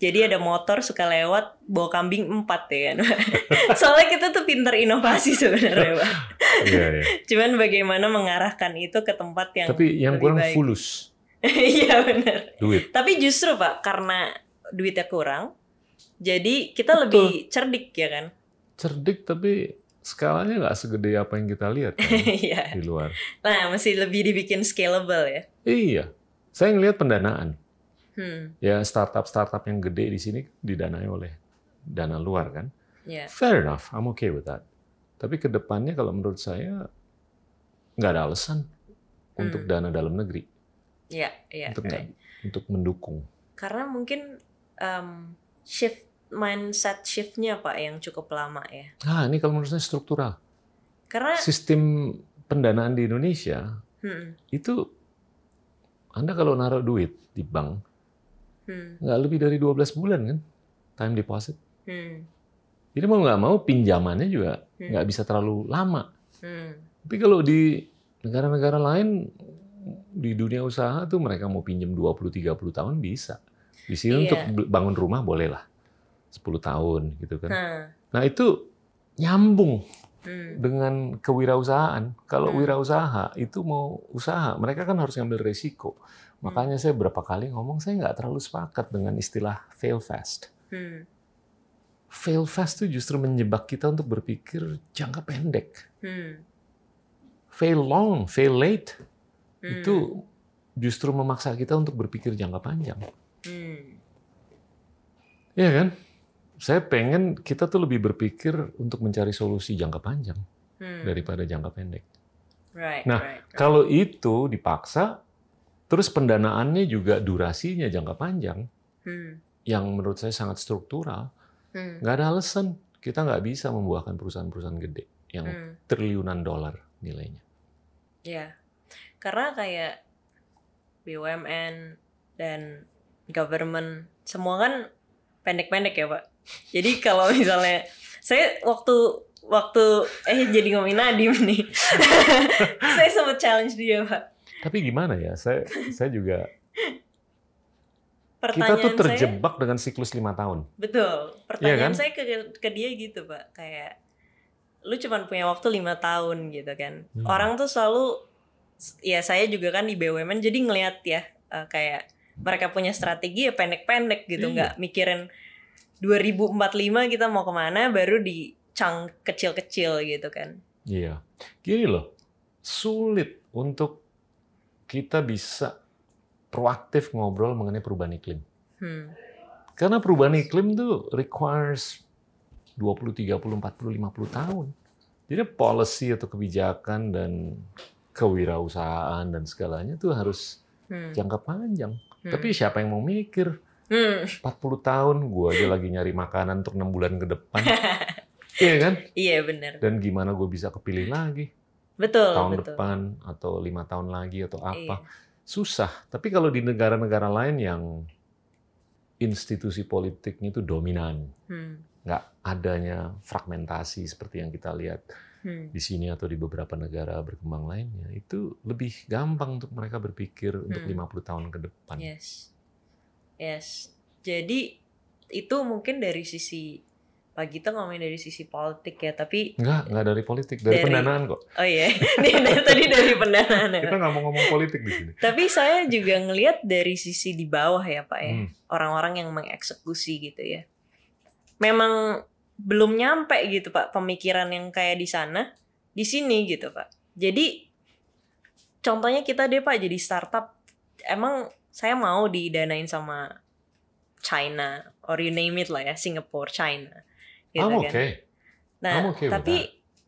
Jadi ada motor suka lewat bawa kambing empat ya kan. Soalnya kita tuh pinter inovasi sebenarnya pak. Iya, iya. Cuman bagaimana mengarahkan itu ke tempat yang Tapi yang kurang baik. fulus Iya benar. duit. Tapi justru pak karena duitnya kurang, jadi kita lebih cerdik ya kan? cerdik tapi skalanya nggak segede apa yang kita lihat kan, Iya. di luar. Nah, mesti lebih dibikin scalable ya. Iya, saya ngelihat pendanaan. Hmm, Ya startup-startup yang gede di sini didanai oleh dana luar kan. ya. Fair enough, I'm okay with that. Tapi ke depannya kalau menurut saya nggak ada alasan untuk Hmm. dana dalam negeri Iya, iya. untuk right. nggak- untuk mendukung. Karena mungkin um, shift mindset shiftnya pak yang cukup lama ya. Ah, ini kalau menurut saya struktural. Karena Sistem pendanaan di Indonesia hmm, itu Anda kalau naruh duit di bank hmm, nggak lebih dari 12 bulan kan time deposit. hmm, Jadi mau nggak mau pinjamannya juga Hmm. nggak bisa terlalu lama. hmm, Tapi kalau di negara-negara lain di dunia usaha tuh mereka mau pinjam 20-30 tahun bisa. Di sini Iya. untuk bangun rumah boleh lah 10 tahun gitu kan. Nah, Nah itu nyambung hmm, dengan kewirausahaan. Kalau Hmm. wirausaha itu mau usaha, mereka kan harus ngambil resiko. Makanya saya berapa kali ngomong saya nggak terlalu sepakat dengan istilah fail fast. hmm, Fail fast itu justru menjebak kita untuk berpikir jangka pendek. hmm, Fail long, fail late hmm, itu justru memaksa kita untuk berpikir jangka panjang. Hmm. Iya kan? Saya pengen kita tuh lebih berpikir untuk mencari solusi jangka panjang Hmm. daripada jangka pendek. Right, Nah, right, right. Kalau itu dipaksa, terus pendanaannya juga durasinya jangka panjang, Hmm. yang menurut saya sangat struktural, Hmm. nggak ada alasan kita nggak bisa membuahkan perusahaan-perusahaan gede yang Hmm. triliunan dolar nilainya. Ya, karena kayak BUMN dan government semua kan pendek-pendek ya pak. Jadi kalau misalnya saya waktu waktu eh jadi ngomongin Nadim nih, saya sempat challenge dia pak. Tapi gimana ya? Saya saya juga kita Pertanyaan tuh saya, terjebak dengan siklus lima tahun. betul. Pertanyaan kan? saya ke ke dia gitu pak, kayak lu cuman punya waktu lima tahun gitu kan. Hmm. Orang tuh selalu ya saya juga kan di BUMN jadi ngelihat ya eh, kayak mereka punya strategi ya pendek-pendek gitu Iya. nggak mikirin 2045 kita mau ke mana baru di chunk kecil-kecil gitu kan Iya. Gini loh, sulit untuk kita bisa proaktif ngobrol mengenai perubahan iklim. hmm. Karena perubahan iklim tuh requires 20, 30, 40, 50 tahun. Jadi policy atau kebijakan dan kewirausahaan dan segalanya tuh harus Hmm. jangka panjang. Hmm. Tapi siapa yang mau mikir? Hmm. 40 tahun gua aja lagi nyari makanan untuk 6 bulan ke depan. iya kan? iya benar Dan gimana gue bisa kepilih lagi betul tahun betul depan atau lima tahun lagi atau apa? Iya. Susah. Tapi kalau di negara-negara lain yang institusi politiknya itu dominan, Hmm. nggak adanya fragmentasi seperti yang kita lihat Hmm. di sini atau di beberapa negara berkembang lainnya, itu lebih gampang untuk mereka berpikir untuk Hmm. 50 tahun ke depan. yes yes jadi itu mungkin dari sisi Pak Gita ngomongin dari sisi politik ya tapi Nggak, nggak dari politik, dari, Dari- pendanaan kok. oh iya dari tadi dari pendanaan Kita nggak mau ngomong politik di sini. Tapi saya juga ngelihat dari sisi di bawah ya Pak ya, Hmm. orang-orang yang mengeksekusi gitu ya. Memang belum nyampe gitu Pak pemikiran yang kayak di sana, di sini gitu Pak. Jadi contohnya kita deh Pak jadi startup, emang saya mau didanain sama China or you name it lah ya, Singapore, China. Gitu I'm kan. okay. Nah, I'm okay with tapi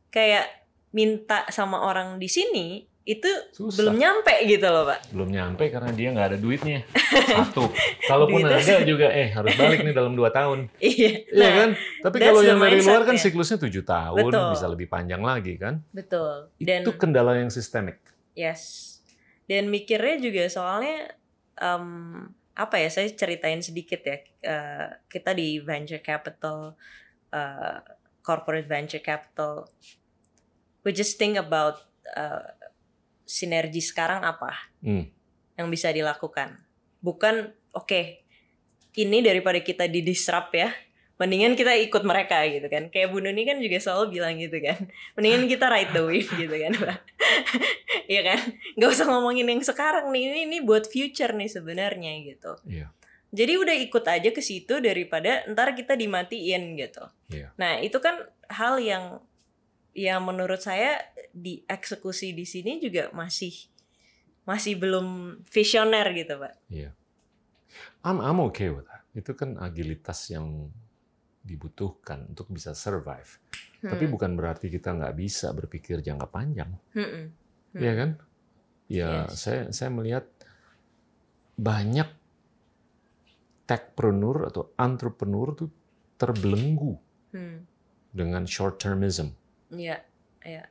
kayak minta sama orang di sini itu Susah. belum nyampe gitu loh Pak. belum nyampe karena dia nggak ada duitnya. Satu. Kalaupun ada juga, eh harus balik nih dalam dua tahun. Iya. Iya Nah, kan? Tapi kalau yang dari luar kan siklusnya tujuh tahun, Betul. bisa lebih panjang lagi kan? betul. Dan Itu kendala yang sistemik. yes. Dan mikirnya juga soalnya em, apa ya? Saya ceritain sedikit ya. Eh, kita di venture capital, eh, corporate venture capital, we just think about eh, sinergi sekarang apa Hmm. yang bisa dilakukan. Bukan oke ini daripada kita di disrupt ya, mendingan kita ikut mereka gitu kan. Kayak Bu Nuni kan juga selalu bilang gitu kan. Mendingan kita ride the wave gitu kan, Pak. Iya kan? Gak usah ngomongin yang sekarang nih. Ini ini buat future nih sebenarnya gitu. Iya. Jadi udah ikut aja ke situ daripada ntar kita dimatiin gitu. Iya. Nah, itu kan hal yang yang menurut saya dieksekusi di sini juga masih masih belum visioner gitu, Pak. I'm, I'm okay with that. Itu kan agilitas yang dibutuhkan untuk bisa survive. Tapi Hmm. bukan berarti kita nggak bisa berpikir jangka panjang. Mm-mm. Hmm. Iya kan? Ya, Yes. saya saya melihat banyak techpreneur atau entrepreneur tuh terbelenggu Hmm. dengan short termism. Iya, iya.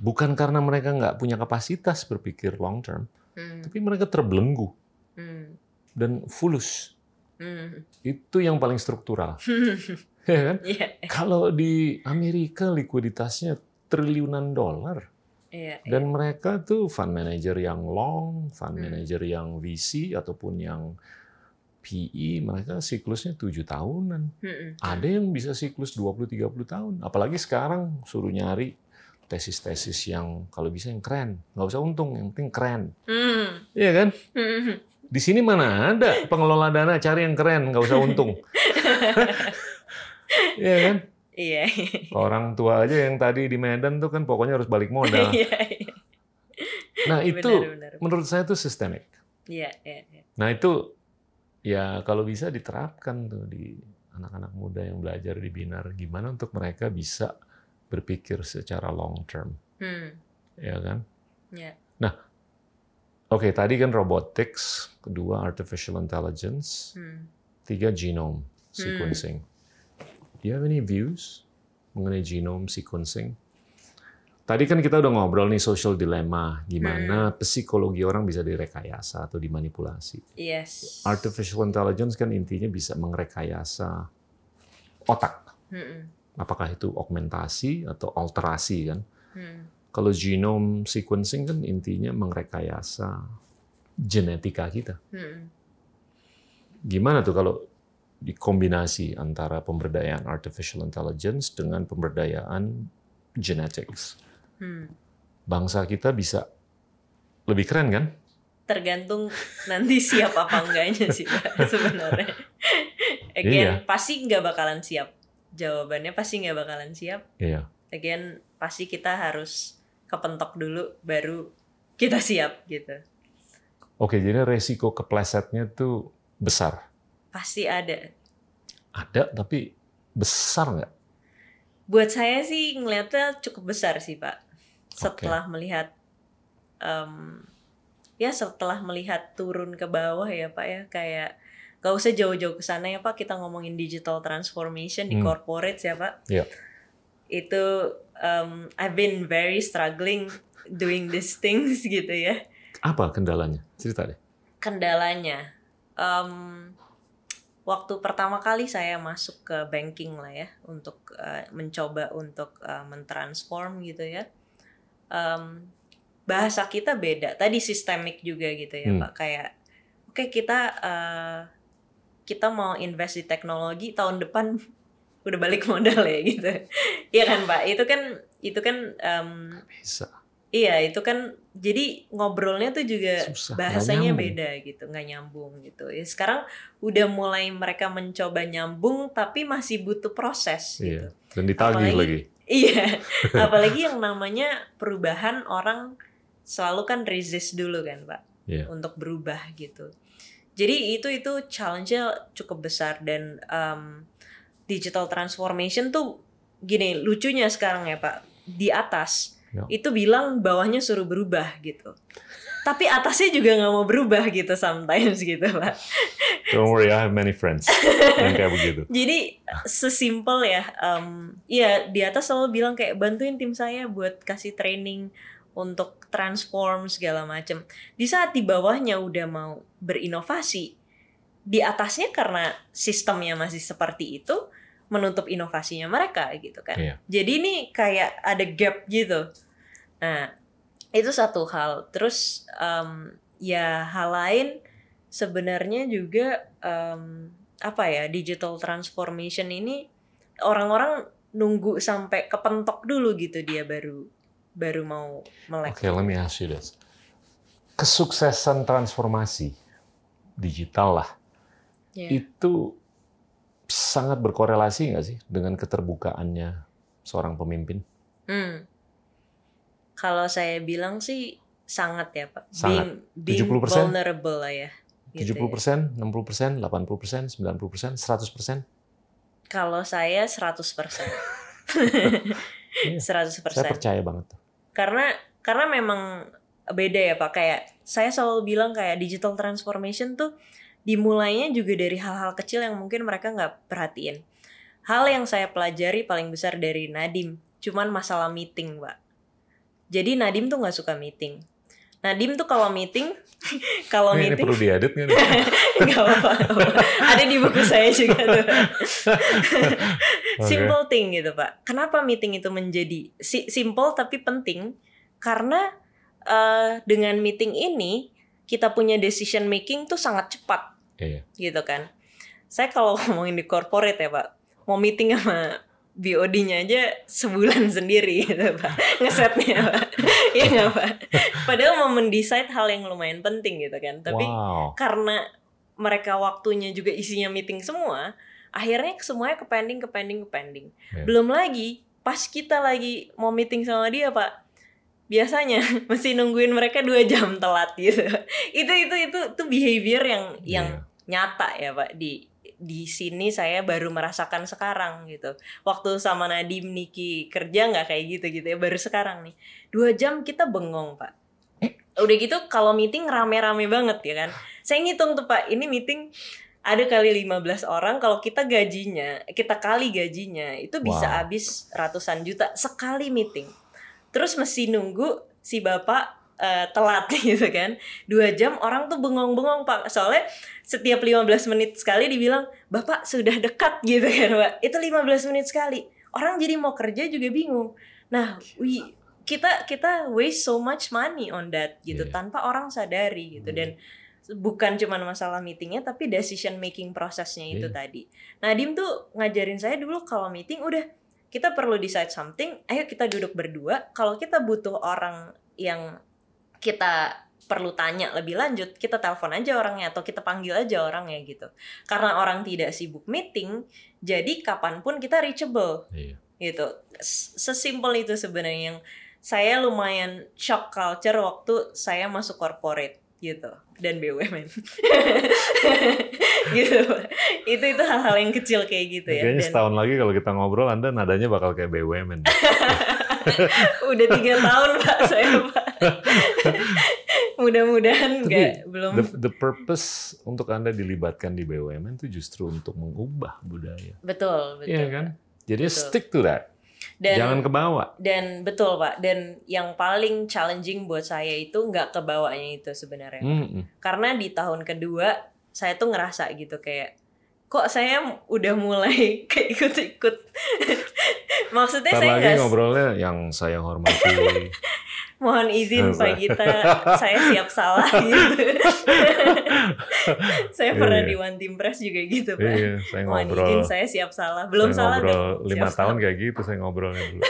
Bukan karena mereka nggak punya kapasitas berpikir long term, Hmm. tapi mereka terbelenggu Hmm. dan fulus. Hmm. Itu yang paling struktural, ya kan? Iya, Kalau di Amerika likuiditasnya triliunan dolar iya, iya. dan mereka tuh fund manager yang long, fund Hmm. manager yang VC ataupun yang PE, mereka siklusnya tujuh tahunan. Ada yang bisa siklus 20-30 tahun. Apalagi sekarang suruh nyari tesis-tesis yang kalau bisa yang keren. Nggak usah untung, yang penting keren. Hmm. Iya kan? Hmm. Di sini mana ada pengelola dana cari yang keren, nggak usah untung. Iya kan? Iya. Orang tua aja yang tadi di Medan tuh kan pokoknya harus balik modal. Iya, iya. Nah itu Benar, benar. menurut saya itu sistemik. Iya, iya, iya. Nah itu ya kalau bisa diterapkan tuh di anak-anak muda yang belajar di Binar gimana untuk mereka bisa berpikir secara long term, Hmm, ya kan? ya. Oke, tadi kan robotics, kedua artificial intelligence, Hmm. tiga genome sequencing. Do you have any views mengenai genome sequencing? Tadi kan kita udah ngobrol nih social dilemma, gimana psikologi orang bisa direkayasa atau dimanipulasi. Yes. Artificial intelligence kan intinya bisa merekayasa otak. Hmm, Apakah itu augmentasi atau alterasi kan? hmm. Kalau genome sequencing kan intinya merekayasa genetika kita. Hmm. Gimana tuh kalau dikombinasi antara pemberdayaan artificial intelligence dengan pemberdayaan genetics? Hmm. Bangsa kita bisa lebih keren kan? Tergantung nanti siap apa enggaknya sih Pak, sebenarnya. Iya. Again, pasti nggak bakalan siap. Jawabannya pasti nggak bakalan siap. Iya. Again, pasti kita harus kepentok dulu, baru kita siap gitu. Oke, jadi resiko keplesetnya tuh besar. Pasti ada. Ada, tapi besar nggak? Buat saya sih ngelihatnya cukup besar sih Pak. Setelah melihat, em, ya setelah melihat turun ke bawah ya Pak ya, kayak gak usah jauh-jauh ke sana ya Pak, kita ngomongin digital transformation di Hmm. corporate ya Pak. Iya. Itu em, I've been very struggling doing these things gitu ya. Apa kendalanya? Cerita deh. Kendalanya, em, waktu pertama kali saya masuk ke banking lah ya, untuk eh, mencoba untuk eh, mentransform gitu ya. Em, bahasa kita beda. Tadi sistemik juga gitu ya Hmm. Pak. Kayak, oke kita eh, kita mau invest di teknologi tahun depan udah balik modal ya gitu. Iya kan Pak. Itu kan itu kan em, Bisa. Iya itu kan jadi ngobrolnya tuh juga Susah, bahasanya beda gitu nggak nyambung gitu. Ya, sekarang udah mulai mereka mencoba nyambung tapi masih butuh proses gitu. Iya. Dan ditagih Apalagi- lagi. Iya, apalagi yang namanya perubahan orang selalu kan resist dulu kan pak Iya. untuk berubah gitu. Jadi itu itu challenge-nya cukup besar dan um, digital transformation tuh gini lucunya sekarang ya pak di atas Ya. itu bilang bawahnya suruh berubah gitu. Tapi atasnya juga nggak mau berubah gitu sometimes gitu pak. Don't worry, I have many friends kayak begitu. Jadi sesimpel ya, em, ya di atas selalu bilang kayak bantuin tim saya buat kasih training untuk transform segala macam. Di saat di bawahnya udah mau berinovasi, di atasnya karena sistemnya masih seperti itu menutup inovasinya mereka gitu kan. Iya. Jadi ini kayak ada gap gitu. Nah itu satu hal. Terus em, ya hal lain sebenarnya juga em, apa ya digital transformation ini orang-orang nunggu sampai kepentok dulu gitu dia baru baru mau melek. Oke, let me ask you this. Kesuksesan transformasi digital lah, Ya. itu sangat berkorelasi nggak sih dengan keterbukaannya seorang pemimpin? Hmm. Kalau saya bilang sih sangat ya Pak. Sangat. Being, being 70%? vulnerable lah ya. Gitu ya. 70%, 60%, 80%, 90%, 100%? Kalau saya 100%. Iya, 100%. Saya percaya banget. tuh. karena karena memang beda ya pak kayak saya selalu bilang kayak digital transformation tuh dimulainya juga dari hal-hal kecil yang mungkin mereka nggak perhatiin hal yang saya pelajari paling besar dari Nadim cuman masalah meeting pak jadi Nadim tuh nggak suka meeting Nadim tuh kalau meeting kalau Ini, ini meeting perlu diedit nggak nggak apa-apa ada di buku saya juga tuh simple thing gitu pak. Kenapa meeting itu menjadi si simple tapi penting? Karena eh, dengan meeting ini kita punya decision making tuh sangat cepat Iya. gitu kan. Saya kalau ngomongin di corporate ya pak, mau meeting sama BOD-nya aja sebulan sendiri gitu pak ngesetnya pak ya nggak pak padahal mau mendecide hal yang lumayan penting gitu kan tapi wow. karena mereka waktunya juga isinya meeting semua, akhirnya semuanya ke pending, ke pending, ke pending. Ya. Belum lagi pas kita lagi mau meeting sama dia, Pak. biasanya mesti nungguin mereka dua jam telat gitu itu itu itu itu behavior yang yang Iya. nyata ya pak di di sini saya baru merasakan sekarang gitu. Waktu sama Nadim Niki kerja nggak kayak gitu gitu ya baru sekarang nih. Dua jam kita bengong pak. Udah gitu kalau meeting rame-rame banget ya kan? Saya ngitung tuh pak ini meeting ada kali 15 orang kalau kita gajinya kita kali gajinya itu bisa Wow. habis ratusan juta sekali meeting. Terus mesti nunggu si bapak eh, telat gitu kan. Dua jam orang tuh bengong-bengong pak. Soalnya setiap 15 menit sekali dibilang bapak sudah dekat gitu kan pak. Itu 15 menit sekali. Orang jadi mau kerja juga bingung. Nah we kita kita waste so much money on that gitu. Iya. tanpa orang sadari gitu. Hmm. dan bukan cuma masalah meetingnya tapi decision making prosesnya itu Iya. tadi. Nadim tuh ngajarin saya dulu kalau meeting udah kita perlu decide something ayo kita duduk berdua. Kalau kita butuh orang yang kita perlu tanya lebih lanjut kita telepon aja orangnya atau kita panggil aja orangnya gitu. Karena orang tidak sibuk meeting jadi kapan pun kita reachable. Iya. gitu. Sesimpel itu sebenarnya yang saya lumayan shock culture waktu saya masuk corporate gitu dan BUMN gitu. Itu itu hal-hal yang kecil kayak gitu ya. Kayaknya dan setahun lagi kalau kita ngobrol, Anda nadanya bakal kayak BUMN. udah tiga tahun pak saya pak mudah-mudahan nggak belum The, the purpose untuk Anda dilibatkan di BUMN itu justru untuk mengubah budaya. betul betul Iya kan? Jadi Betul. stick to that. dan Jangan ke bawah. dan betul pak dan yang paling challenging buat saya itu nggak kebawanya itu sebenarnya Mm-mm. karena di tahun kedua saya tuh ngerasa gitu kayak kok saya udah mulai ikut-ikut maksudnya Ntar saya lagi nggak ngobrolnya yang saya hormati. mohon izin? Pak Gita saya siap salah gitu saya pernah iya. di One Team Press juga gitu Pak iya, saya mohon ngobrol. izin saya siap salah belum saya salah ngobrol dong lima tahun salah. kayak gitu saya ngobrolnya dulu.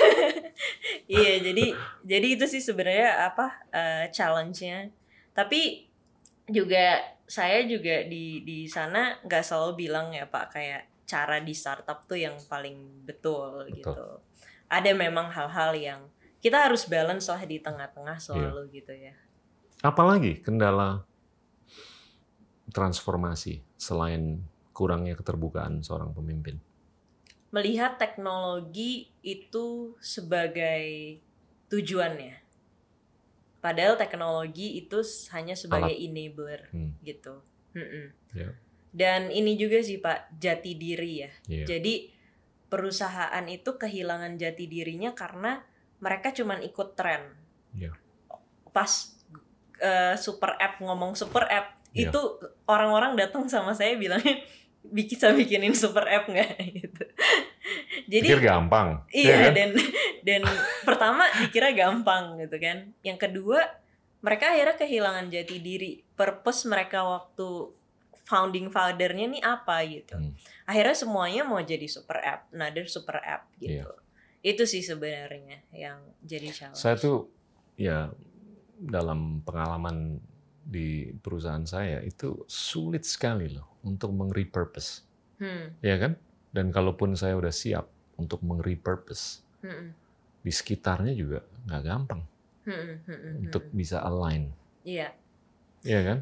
iya jadi jadi itu sih sebenarnya apa eh, challenge-nya tapi juga saya juga di di sana nggak selalu bilang ya Pak kayak cara di startup tuh yang paling betul, Betul. gitu ada memang hal-hal yang kita harus balance lah di tengah-tengah selalu gitu ya Apalagi kendala transformasi selain kurangnya keterbukaan seorang pemimpin. melihat teknologi itu sebagai tujuannya. Padahal teknologi itu hanya sebagai enabler Hmm. gitu. Mm-mm. Ya. Dan ini juga sih Pak jati diri ya. Iya. Jadi perusahaan itu kehilangan jati dirinya karena mereka cuman ikut tren. Iya. Pas eh, super app ngomong super app Iya. itu orang-orang datang sama saya bilangnya bisa bikinin super app nggak gitu. Jadi Pikir gampang. Iya ya kan? dan dan pertama dikira gampang gitu kan. Yang kedua mereka akhirnya kehilangan jati diri. Purpose mereka waktu founding fathernya nih apa gitu. Hmm. Akhirnya semuanya mau jadi super app, another super app gitu. Itu sih sebenarnya yang jadi challenge. Saya tuh ya dalam pengalaman di perusahaan saya itu sulit sekali loh untuk meng-repurpose. Hmm, Ya kan? Dan kalaupun saya udah siap untuk meng-repurpose, hmm, di sekitarnya juga nggak gampang hmm, hmm, hmm, untuk hmm. bisa align. Iya, Iya kan?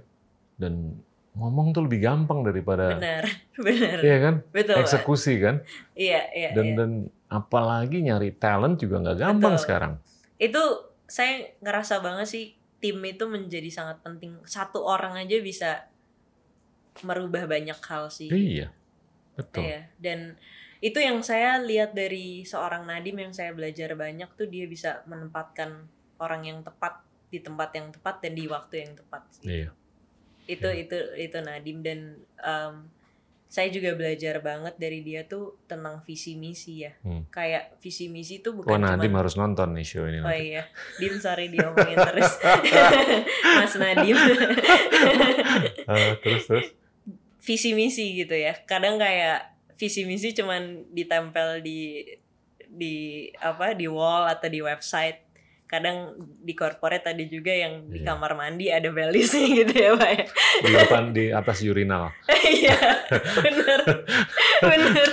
Dan ngomong tuh lebih gampang daripada benar, benar. Iya kan? Betul. Eksekusi kan? Iya, iya, Dan iya. dan apalagi nyari talent juga nggak gampang Betul. sekarang. itu saya ngerasa banget sih tim itu menjadi sangat penting satu orang aja bisa merubah banyak hal sih Iya. Betul. Iya, dan itu yang saya lihat dari seorang Nadim yang saya belajar banyak tuh dia bisa menempatkan orang yang tepat di tempat yang tepat dan di waktu yang tepat sih. Iya. Itu Iya. itu itu Nadim dan em, saya juga belajar banget dari dia tuh tentang visi misi ya Hmm. kayak visi misi tuh bukan Nadim cuma harus nonton nih show ini. Oh nanti. iya, Dim sorry diomongin terus. Mas Nadim. Ah, terus terus. visi misi gitu ya. Kadang kayak visi misi cuman ditempel di di apa di wall atau di website. Kadang di corporate ada juga yang di Iya. kamar mandi ada balisnya gitu ya, Pak. ya. Di depan di atas urinal. Iya, bener, bener.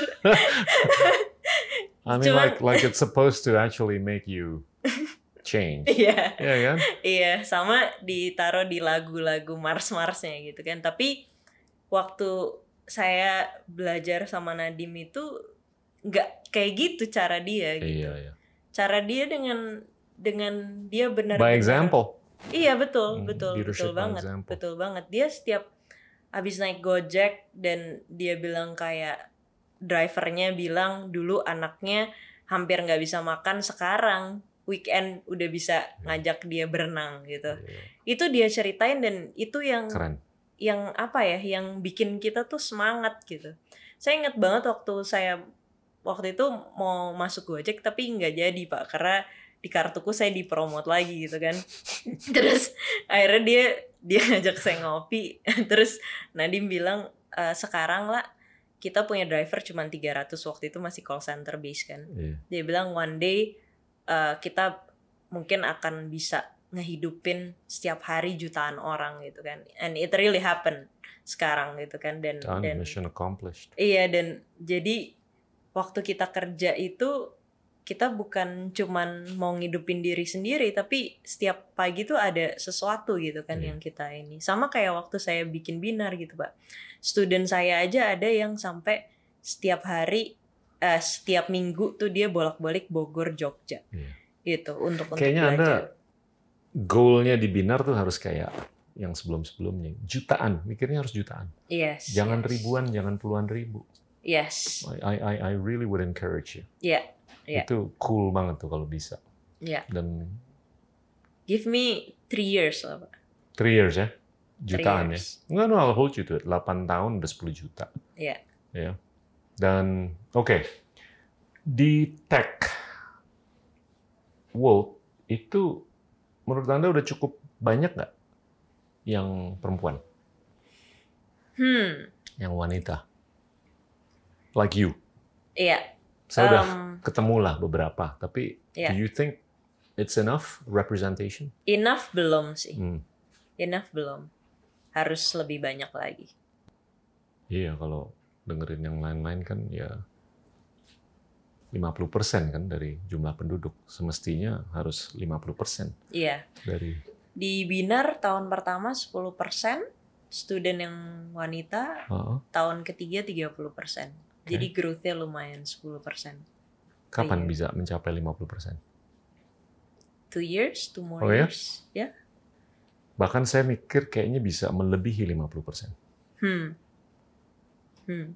I mean Cuman- like like it's supposed to actually make you change. Iya. Iya kan? Iya, sama ditaruh di lagu-lagu Mars-Marsnya gitu kan. Tapi waktu saya belajar sama Nadim itu nggak kayak gitu cara dia gitu. Iya, iya. Cara dia dengan dengan dia benar By example. Iya betul, Hmm, betul, leadership betul banget, example. betul banget. Dia setiap habis naik Gojek dan dia bilang kayak drivernya bilang dulu anaknya hampir nggak bisa makan, sekarang weekend udah bisa ngajak dia berenang gitu. Iya, Itu dia ceritain dan itu yang Keren. yang apa ya, yang bikin kita tuh semangat gitu. Saya inget banget waktu saya waktu itu mau masuk Gojek tapi nggak jadi pak karena di kartuku saya dipromot lagi gitu kan. Terus akhirnya dia dia ngajak saya ngopi. Terus Nadim bilang "E, sekarang lah kita punya driver cuma 300 waktu itu masih call center base kan. Iya. Dia bilang one day uh, kita mungkin akan bisa ngehidupin setiap hari jutaan orang gitu kan. And it really happen sekarang gitu kan dan Done, dan mission accomplished. iya dan jadi waktu kita kerja itu kita bukan cuman mau ngidupin diri sendiri tapi setiap pagi tuh ada sesuatu gitu kan Iya. yang kita ini sama kayak waktu saya bikin binar gitu pak student saya aja ada yang sampai setiap hari eh, setiap minggu tuh dia bolak-balik Bogor Jogja Iya. gitu untuk untuk Kayaknya Anda belajar. goalnya di Binar tuh harus kayak yang sebelum-sebelumnya. Jutaan, mikirnya harus jutaan. yes Jangan yes. ribuan, jangan puluhan ribu. yes I, I, I really would encourage you. Iya, iya. Itu cool banget tuh kalau bisa. Iya. Dan give me three years lah pak three years ya, jutaan ya. years. Enggak, no, I'll hold you to it. 8 tahun udah 10 juta. Iya. Ya. Dan oke, di tech world itu menurut Anda udah cukup banyak nggak yang perempuan, hmm yang wanita? Like you. iya Saya udah Um, ketemu lah beberapa, tapi Iya. do you think it's enough representation? enough belum sih Hmm. enough belum harus lebih banyak lagi Iya, kalau dengerin yang lain-lain kan ya 50% kan dari jumlah penduduk. Semestinya harus 50% iya dari di binar tahun pertama 10% student yang wanita Heeh. tahun ketiga 30% jadi growth-nya lumayan 10% kapan Iya. bisa mencapai 50%? two years two more Oh ya? years ya Bahkan saya mikir kayaknya bisa melebihi 50%. hmm hmm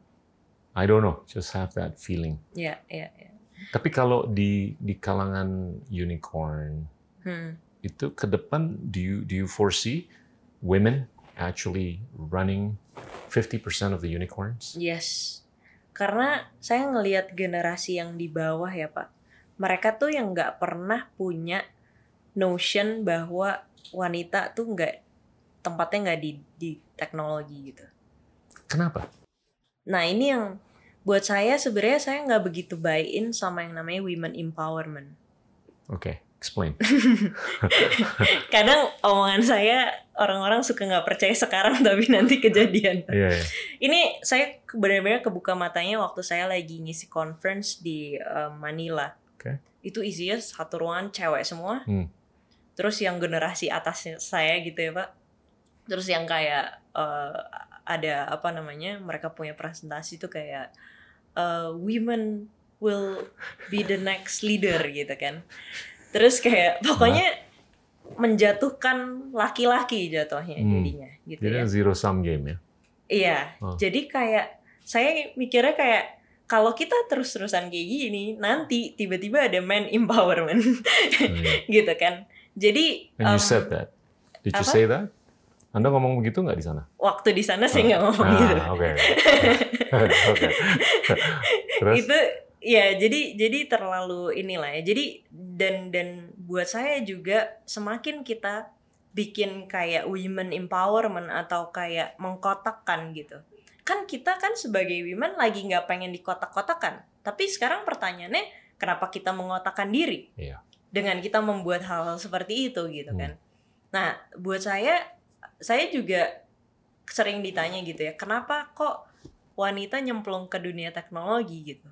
I don't know, just have that feeling. ya ya ya Tapi kalau di di kalangan unicorn hmm itu ke depan do you do you foresee women actually running 50% of the unicorns? Yes. Karena saya ngelihat generasi yang di bawah ya Pak. Mereka tuh yang nggak pernah punya notion bahwa wanita tuh nggak tempatnya nggak di di teknologi gitu. Kenapa? Nah ini yang buat saya sebenarnya saya nggak begitu buy in sama yang namanya women empowerment. Oke, explain. Kadang omongan saya orang-orang suka nggak percaya sekarang tapi nanti kejadian. Iya, iya. Ini saya benar-benar kebuka matanya waktu saya lagi ngisi conference di eh, Manila. Oke. Itu isinya satu ruangan cewek semua. Hmm. Terus yang generasi atasnya saya gitu ya Pak. Terus yang kayak eh, ada apa namanya mereka punya presentasi tuh kayak eh, women will be the next leader gitu kan. Terus kayak pokoknya menjatuhkan laki-laki jatuhnya Hmm. jadinya gitu Jadi ya. zero sum game ya. Iya, Oh. jadi kayak saya mikirnya kayak kalau kita terus-terusan kayak gini, nanti tiba-tiba ada man empowerment, iya. gitu kan. Jadi And you um, said that. Did you apa? say that? Anda ngomong begitu nggak di sana? waktu di sana saya nggak ngomong Ah, gitu. Oke. Oke. Terus? Itu ya jadi jadi terlalu inilah ya. Jadi dan dan buat saya juga semakin kita bikin kayak women empowerment atau kayak mengkotakkan gitu. Kan kita kan sebagai women lagi nggak pengen dikotak-kotakan. Tapi sekarang pertanyaannya kenapa kita mengotakkan diri? Iya. Dengan kita membuat hal-hal seperti itu gitu Hmm. kan. Nah, buat saya saya juga sering ditanya gitu ya, kenapa kok wanita nyemplung ke dunia teknologi gitu?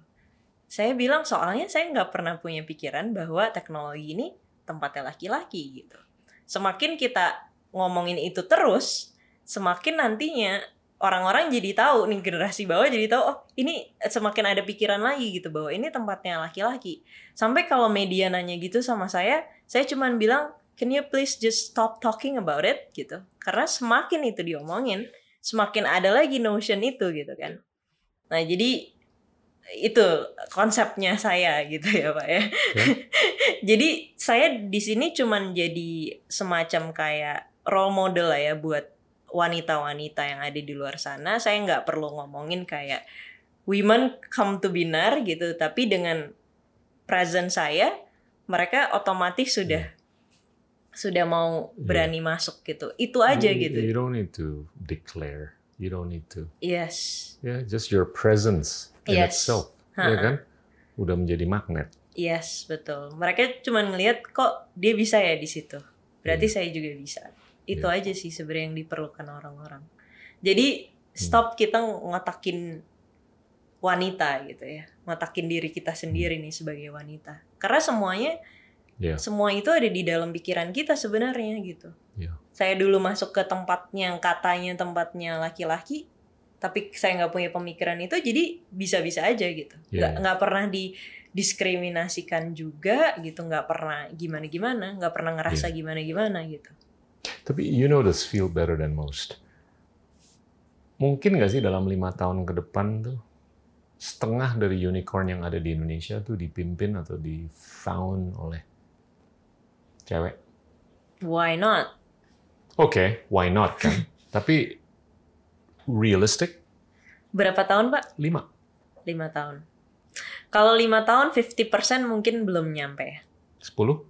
Saya bilang soalnya saya nggak pernah punya pikiran bahwa teknologi ini tempatnya laki-laki gitu. Semakin kita ngomongin itu terus, semakin nantinya orang-orang jadi tahu nih generasi bawah jadi tahu oh ini semakin ada pikiran lagi gitu bahwa ini tempatnya laki-laki. Sampai kalau media nanya gitu sama saya, saya cuman bilang can you please just stop talking about it gitu. Karena semakin itu diomongin, semakin ada lagi notion itu gitu kan. Nah, jadi itu konsepnya saya gitu ya pak ya. jadi saya di sini cuman jadi semacam kayak role model lah ya buat wanita-wanita yang ada di luar sana. Saya nggak perlu ngomongin kayak women come to binar gitu, tapi dengan present saya, mereka otomatis sudah sudah mau berani yeah. masuk gitu. Itu aja you, gitu. You don't need to declare. You don't need to. Yes. Yeah, just your presence in yes. itself, ha -ha. ya kan? Udah menjadi magnet. Yes, betul. Mereka cuma ngelihat kok dia bisa ya di situ. Berarti yeah. saya juga bisa. Itu yeah. aja sih sebenarnya yang diperlukan orang-orang. Jadi stop hmm. kita ngotakin wanita gitu ya. Ngotakin diri kita sendiri hmm. nih sebagai wanita. Karena semuanya yeah. semua itu ada di dalam pikiran kita sebenarnya gitu. Yeah. Saya dulu masuk ke tempatnya katanya tempatnya laki-laki, tapi saya nggak punya pemikiran itu jadi bisa-bisa aja gitu. Yeah. nggak pernah didiskriminasikan juga gitu nggak pernah gimana-gimana nggak pernah ngerasa yeah. gimana-gimana gitu. Tapi you know this feel better than most. Mungkin nggak sih dalam lima tahun ke depan tuh setengah dari unicorn yang ada di Indonesia tuh dipimpin atau di found oleh cewek? Why not? Oke okay, why not kan? Tapi realistic? Berapa tahun, Pak? Lima. Lima tahun. Kalau lima tahun, 50% mungkin belum nyampe ya? Sepuluh?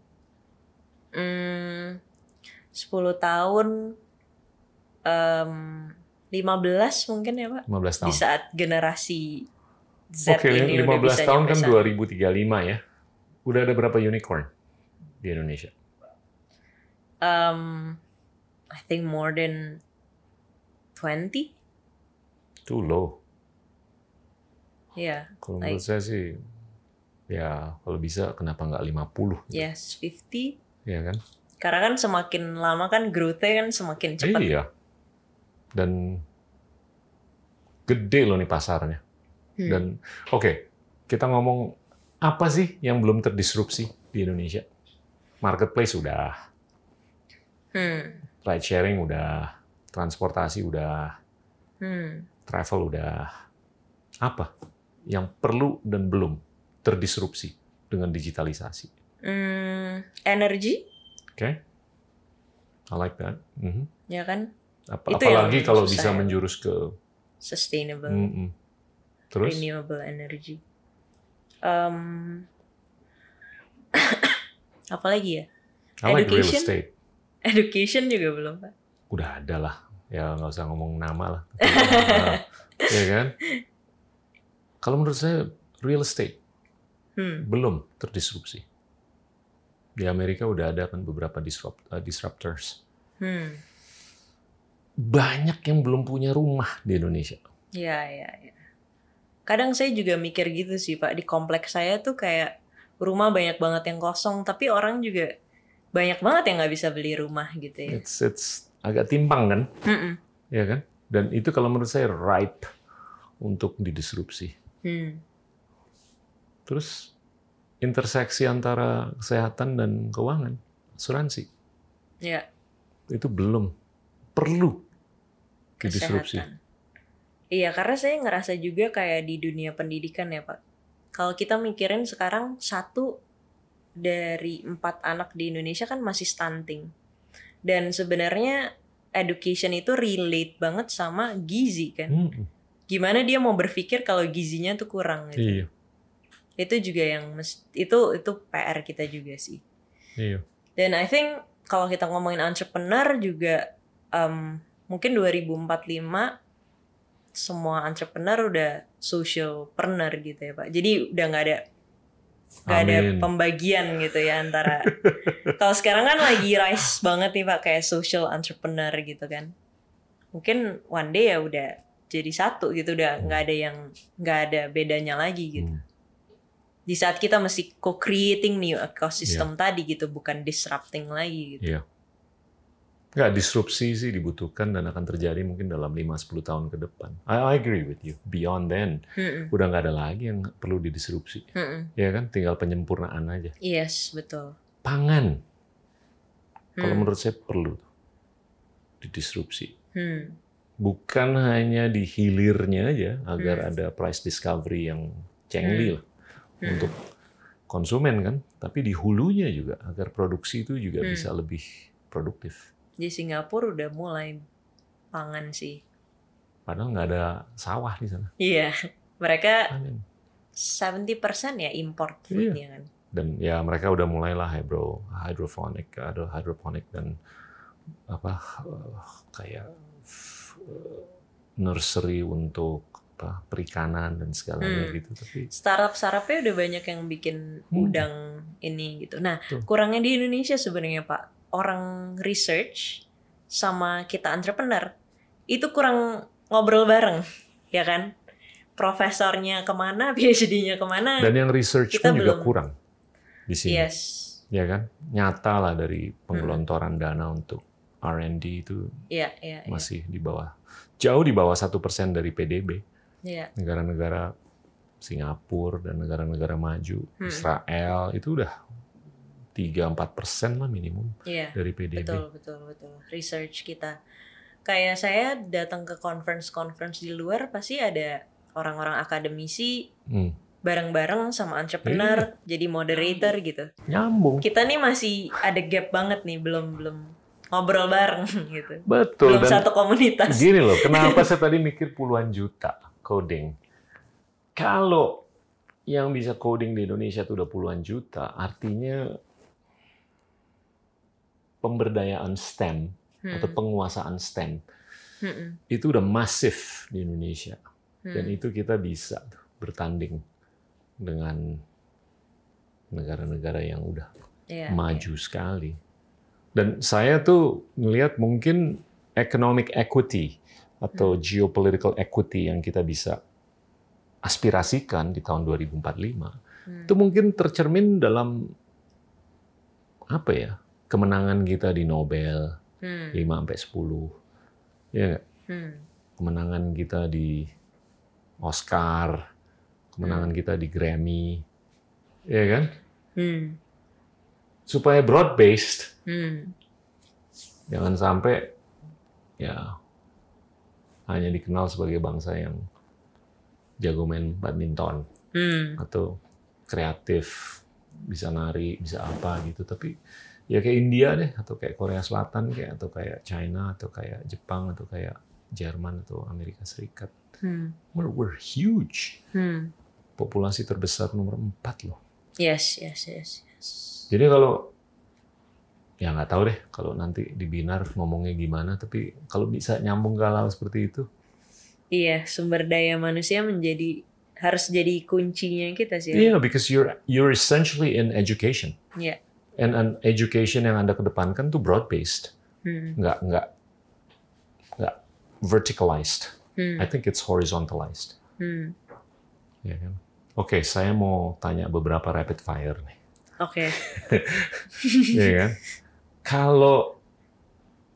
Hmm, sepuluh tahun, um, 15 mungkin ya, Pak? 15 tahun. Di saat generasi Z Oke, ini 15 udah bisa tahun kan sana. 2035 ya. Udah ada berapa unicorn di Indonesia? Um, I think more than 20. Too low. Iya. Yeah, kalau like, menurut saya sih, ya kalau bisa kenapa nggak 50? Gitu. Yes, 50. Iya kan? Karena kan semakin lama kan growth-nya kan semakin cepat. Iya. Dan gede loh nih pasarnya. Hmm. Dan oke, okay, kita ngomong apa sih yang belum terdisrupsi di Indonesia? Marketplace udah. Hmm. Ride sharing udah, transportasi udah. Hmm travel udah apa yang perlu dan belum terdisrupsi dengan digitalisasi? Hmm, energi. Oke, okay. I like that. Mm -hmm. Ya kan? Apa, Itu apalagi kalau bisa ya. menjurus ke sustainable, mm -mm. terus renewable energy. Um, apa lagi ya? I like Education. Real estate. Education juga belum pak. Udah ada lah ya nggak usah ngomong nama lah. Nah, ya kan? Kalau menurut saya real estate hmm. belum terdisrupsi. Di Amerika udah ada kan beberapa disrupt, uh, disruptors. Hmm. banyak yang belum punya rumah di Indonesia. Ya ya ya. Kadang saya juga mikir gitu sih pak. Di kompleks saya tuh kayak rumah banyak banget yang kosong tapi orang juga banyak banget yang nggak bisa beli rumah gitu ya. It's it's agak timpang kan, mm -mm. ya kan? Dan itu kalau menurut saya ripe untuk didisrupsi. Hmm. Terus interseksi antara kesehatan dan keuangan, asuransi, ya. itu belum perlu didisrupsi. Iya, karena saya ngerasa juga kayak di dunia pendidikan ya Pak. Kalau kita mikirin sekarang satu dari empat anak di Indonesia kan masih stunting dan sebenarnya education itu relate banget sama gizi kan hmm. gimana dia mau berpikir kalau gizinya tuh kurang gitu iya. itu juga yang itu itu PR kita juga sih iya. dan I think kalau kita ngomongin entrepreneur juga um, mungkin 2045 semua entrepreneur udah socialpreneur gitu ya pak jadi udah nggak ada Gak ada pembagian gitu ya antara kalau sekarang kan lagi rise banget nih pak kayak social entrepreneur gitu kan mungkin one day ya udah jadi satu gitu udah nggak ada yang nggak ada bedanya lagi gitu hmm. Di saat kita mesti co-creating new ecosystem tadi gitu, bukan disrupting lagi gitu. Iya. Nggak, disrupsi sih dibutuhkan dan akan terjadi mungkin dalam 5-10 tahun ke depan. I, I agree with you. Beyond then, Mm-mm. udah nggak ada lagi yang perlu didisrupsi. Mm-mm. Ya kan, tinggal penyempurnaan aja. Yes, betul. Pangan, kalau Hmm. menurut saya perlu didisrupsi. Hmm. Bukan hanya di hilirnya aja, agar Hmm. ada price discovery yang cengli lah Hmm. untuk konsumen kan, tapi di hulunya juga agar produksi itu juga Hmm. bisa lebih produktif. Di Singapura udah mulai pangan sih. Padahal nggak ada sawah di sana. Iya, mereka Panen. 70% ya import Iya. foodnya kan. Dan ya mereka udah mulailah hydro hydroponic, ada hydroponic dan apa eh, kayak eh, nursery untuk apa perikanan dan segalanya Hmm. gitu. Tapi Startup-startupnya udah banyak yang bikin Hmm. udang ini gitu. Nah, Betul. kurangnya di Indonesia sebenarnya Pak, orang research sama kita entrepreneur itu kurang ngobrol bareng, ya kan? Profesornya ke mana, PhD-nya ke mana? dan yang research kita pun juga belum- kurang di sini. yes. Ya kan? Nyata lah dari penggelontoran dana untuk R&D itu Iya, iya, iya. masih di bawah jauh di bawah satu persen dari PDB. Iya. negara-negara Singapura dan negara-negara maju, Hmm. Israel itu udah 3-4 persen lah minimum Iya. dari PDB. Betul, betul, betul. Research kita. Kayak saya datang ke conference-conference di luar pasti ada orang-orang akademisi Hmm. bareng-bareng sama entrepreneur jadi moderator gitu. Nyambung. Kita nih masih ada gap banget nih, belum belum ngobrol bareng gitu. Betul. belum Dan satu komunitas. gini loh, kenapa saya tadi mikir puluhan juta coding. Kalau yang bisa coding di Indonesia itu udah puluhan juta, artinya pemberdayaan STEM Hmm, atau penguasaan STEM hmm, itu udah masif di Indonesia. hmm. Dan itu kita bisa bertanding dengan negara-negara yang udah Iya, maju sekali. Dan saya tuh ngelihat mungkin economic equity atau geopolitical equity yang kita bisa aspirasikan di tahun 2045 iya. Hmm, itu mungkin tercermin dalam apa ya kemenangan kita di Nobel hmm, 5 sampai 10 ya hmm, kemenangan kita di Oscar, kemenangan Hmm. kita di Grammy, ya kan? hmm, Supaya broad based, hmm. jangan sampai ya hanya dikenal sebagai bangsa yang jago main badminton. Hmm, atau kreatif, bisa nari, bisa apa gitu, tapi ya kayak India deh atau kayak Korea Selatan kayak atau kayak China atau kayak Jepang atau kayak Jerman atau Amerika Serikat. hmm, We're, we're huge. hmm. populasi terbesar nomor 4 loh. Yes, yes, yes, yes. Jadi kalau ya nggak tahu deh kalau nanti di binar ngomongnya gimana, tapi kalau bisa nyambung ke hal seperti itu, Iya, sumber daya manusia menjadi harus jadi kuncinya kita sih. yeah, because you're you're essentially in education, Iya. And an education yang anda kedepankan tuh broad based, Hmm, nggak nggak nggak verticalized. hmm, I think it's horizontalized. hmm. Ya kan? Oke, saya mau tanya beberapa rapid fire nih. Oke. ya kan? Kalau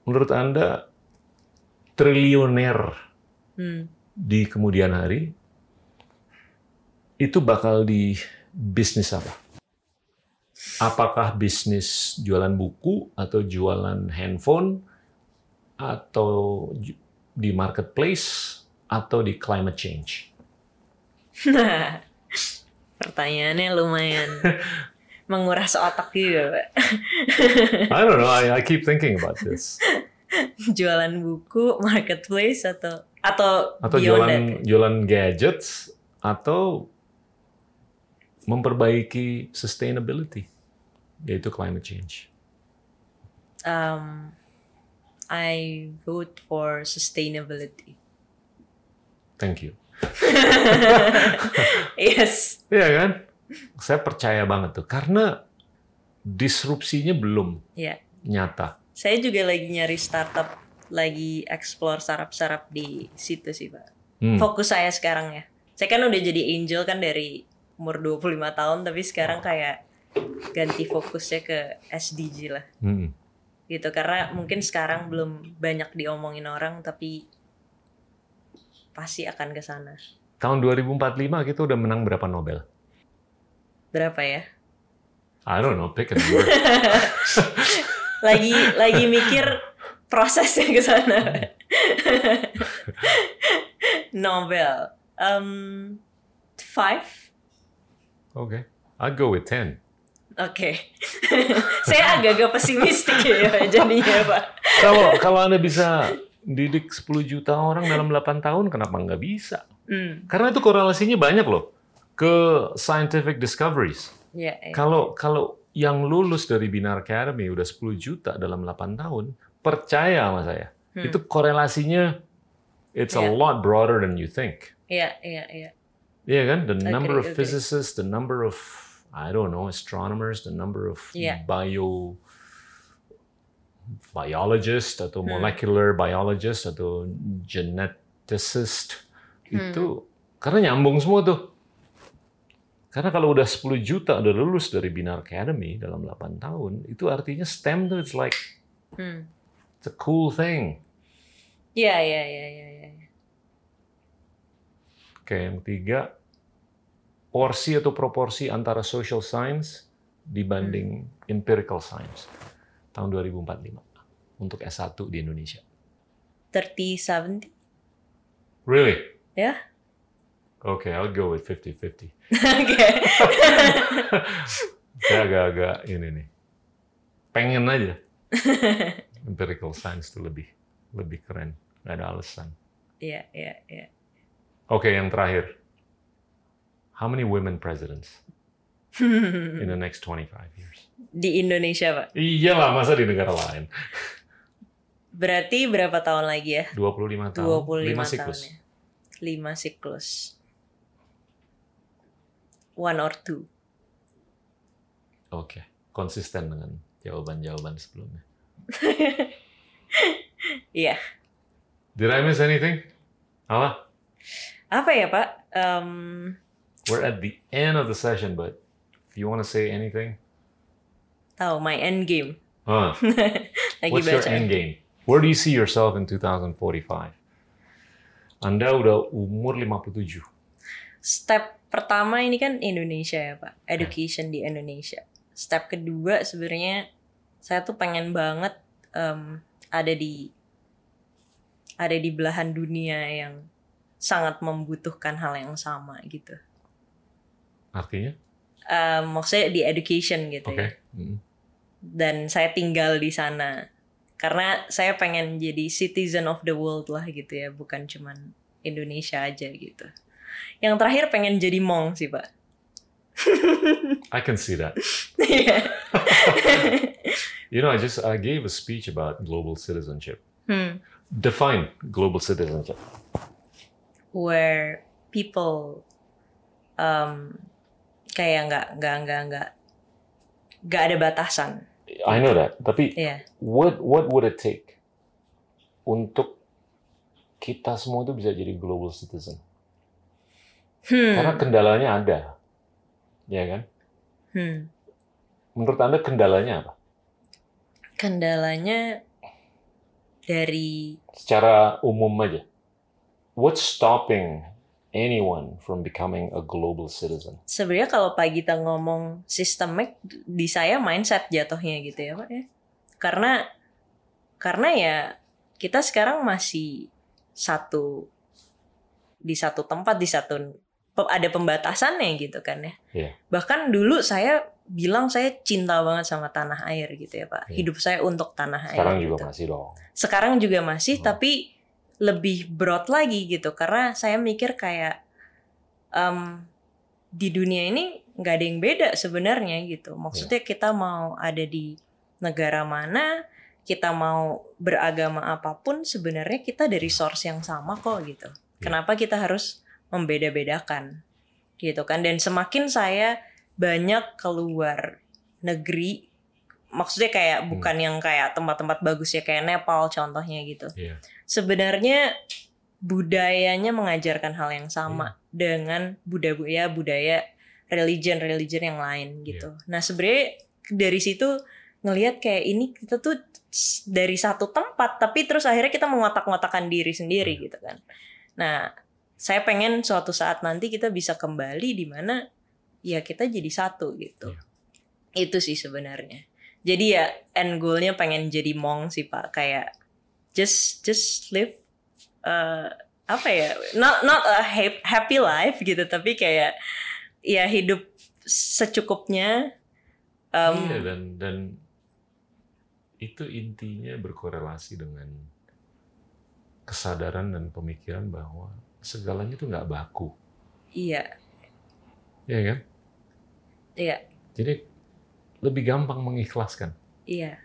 menurut Anda triliuner Hmm, di kemudian hari itu bakal di bisnis apa? Apakah bisnis jualan buku atau jualan handphone atau di marketplace atau di climate change? Nah, pertanyaannya lumayan menguras otak juga, Pak. I don't know. I, I keep thinking about this. Jualan buku, marketplace atau atau, Atau jualan that? jualan gadgets atau memperbaiki sustainability yaitu climate change. Um, I vote for sustainability. Thank you. yes. Iya kan? Saya percaya banget tuh karena disrupsinya belum Ya. nyata. Saya juga lagi nyari startup, lagi explore startup-startup di situ sih, Pak. Hmm. Fokus saya sekarang ya. Saya kan udah jadi angel kan dari umur 25 tahun tapi sekarang kayak ganti fokusnya ke SDG lah Hmm. gitu karena mungkin sekarang belum banyak diomongin orang tapi pasti akan ke sana. Tahun 2045 kita udah menang berapa Nobel? Berapa ya? I don't know, pick a number. Lagi lagi mikir prosesnya ke sana. Nobel. Um, five? Oke, I'd go with 10. Oke. Saya agak-agak pesimistik ya jadinya, Pak. Kalau kalau Anda bisa didik 10 juta orang dalam 8 tahun, kenapa nggak bisa? Hmm. Karena itu korelasinya banyak loh ke scientific discoveries. Ya, ya. Kalau kalau yang lulus dari Binar Academy udah 10 juta dalam 8 tahun, percaya sama saya. Hmm. Itu korelasinya it's a Iya. lot broader than you think. Iya, iya, iya. Iya kan? The Agree, number of agree. physicists, the number of I don't know, astronomers, the number of Iya. bio biologist atau Hmm. molecular biologist atau geneticist Hmm. itu karena nyambung semua tuh. Karena kalau udah 10 juta udah lulus dari Binar Academy dalam 8 tahun, itu artinya STEM tuh it's like Hmm. it's a cool thing. Iya, iya, iya, iya, iya. Oke, yang ketiga, porsi atau proporsi antara social science dibanding empirical science tahun 2045 untuk S1 di Indonesia. 30 70. Really? Ya. Oke, I'll go with 50-50. Oke. Saya agak-agak ini nih. Pengen aja. empirical science itu lebih lebih keren. Nggak ada alasan. Iya, iya, iya. Oke, yang terakhir. How many women presidents in the next 25 years? Di Indonesia, Pak. Iyalah, masa di negara lain. Berarti berapa tahun lagi ya? 25 tahun, 25 5 tahun siklus. ya. 5 siklus. One or two. Oke, konsisten dengan jawaban-jawaban sebelumnya. Iya. Did I miss anything? Apa? Apa ya, Pak? Em, We're at the end of the session, but if you want to say anything, tahu my end game. huh, Lagi what's your end game? Where do you see yourself in 2045? Anda udah umur 57. Step pertama ini kan Indonesia ya, Pak. Education di Indonesia. Step kedua sebenarnya saya tuh pengen banget em, ada di ada di belahan dunia yang sangat membutuhkan hal yang sama gitu. Artinya? Em, maksudnya di education gitu Oke. ya. Mm. Dan saya tinggal di sana karena saya pengen jadi citizen of the world lah gitu ya, bukan cuman Indonesia aja gitu. Yang terakhir pengen jadi mong sih pak. I can see that. Iya. You know, I just I gave a speech about global citizenship. hmm. Define global citizenship. Where people um, kayak nggak nggak nggak nggak nggak ada batasan. I know that, tapi Iya. what what would it take untuk kita semua itu bisa jadi global citizen? Hmm. Karena kendalanya ada, ya kan? Hmm. Menurut anda kendalanya apa? Kendalanya dari Secara umum aja, what's stopping anyone from becoming a global citizen? sebenarnya kalau Pak Gita ngomong sistemik di saya mindset jatuhnya gitu ya Pak ya. Karena karena ya kita sekarang masih satu di satu tempat di satu ada pembatasannya gitu kan ya. Iya. Bahkan dulu saya bilang saya cinta banget sama tanah air gitu ya Pak. Iya. Hidup saya untuk tanah Sekarang air. juga gitu masih dong. sekarang juga masih Hmm. tapi lebih broad lagi gitu. Karena saya mikir kayak em, di dunia ini nggak ada yang beda sebenarnya gitu. Maksudnya kita mau ada di negara mana kita mau beragama apa pun sebenarnya kita dari source yang sama kok gitu. Kenapa kita harus membeda-bedakan gitu kan? Dan semakin saya banyak keluar negeri maksudnya kayak Hmm. bukan yang kayak tempat-tempat bagus ya kayak Nepal contohnya gitu Iya. sebenarnya budayanya mengajarkan hal yang sama dengan budaya budaya religion-religion yang lain gitu. Nah sebenarnya dari situ ngelihat kayak ini kita tuh dari satu tempat tapi terus akhirnya kita mengotak-ngotakan diri sendiri gitu kan. Nah saya pengen suatu saat nanti kita bisa kembali di mana ya kita jadi satu gitu. Itu sih sebenarnya. Jadi ya end goalnya pengen jadi mong sih pak. Kayak just just live uh, apa ya not not a hap- happy life gitu tapi kayak ya hidup secukupnya um, Iya dan dan itu intinya berkorelasi dengan kesadaran dan pemikiran bahwa segalanya itu nggak baku, iya. Ya kan? iya. Jadi lebih gampang mengikhlaskan iya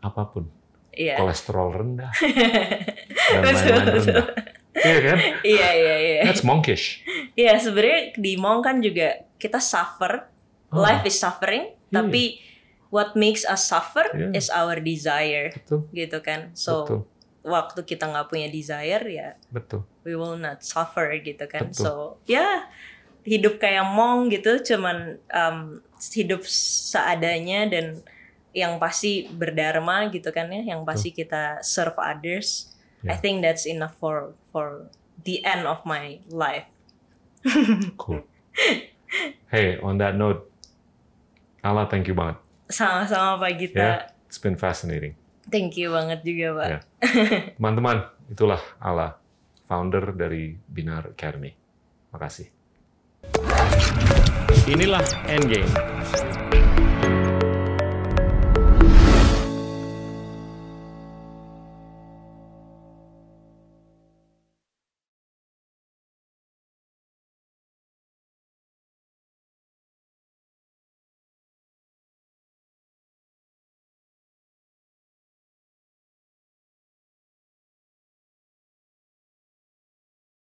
apa pun, iya kolesterol rendah dan lain-lain rendah, iya kan? iya iya iya That's monkish. iya sebenarnya di Mong kan juga kita suffer Oh, life is suffering Iya. tapi what makes us suffer Iya. is our desire betul, gitu kan so betul, waktu kita nggak punya desire ya betul. we will not suffer gitu kan. Betul. So ya hidup kayak mong gitu, cuman um, hidup seadanya dan yang pasti berdharma gitu kan ya, yang pasti kita serve others. I Ya. think that's enough for for the end of my life. Cool. Hey, on that note, Allah, thank you banget. Sama-sama Pak Gita. Ya, it's been fascinating. Thank you banget juga Pak. Ya. Teman-teman, itulah Allah, founder dari Binar Academy. Makasih. Inilah Endgame.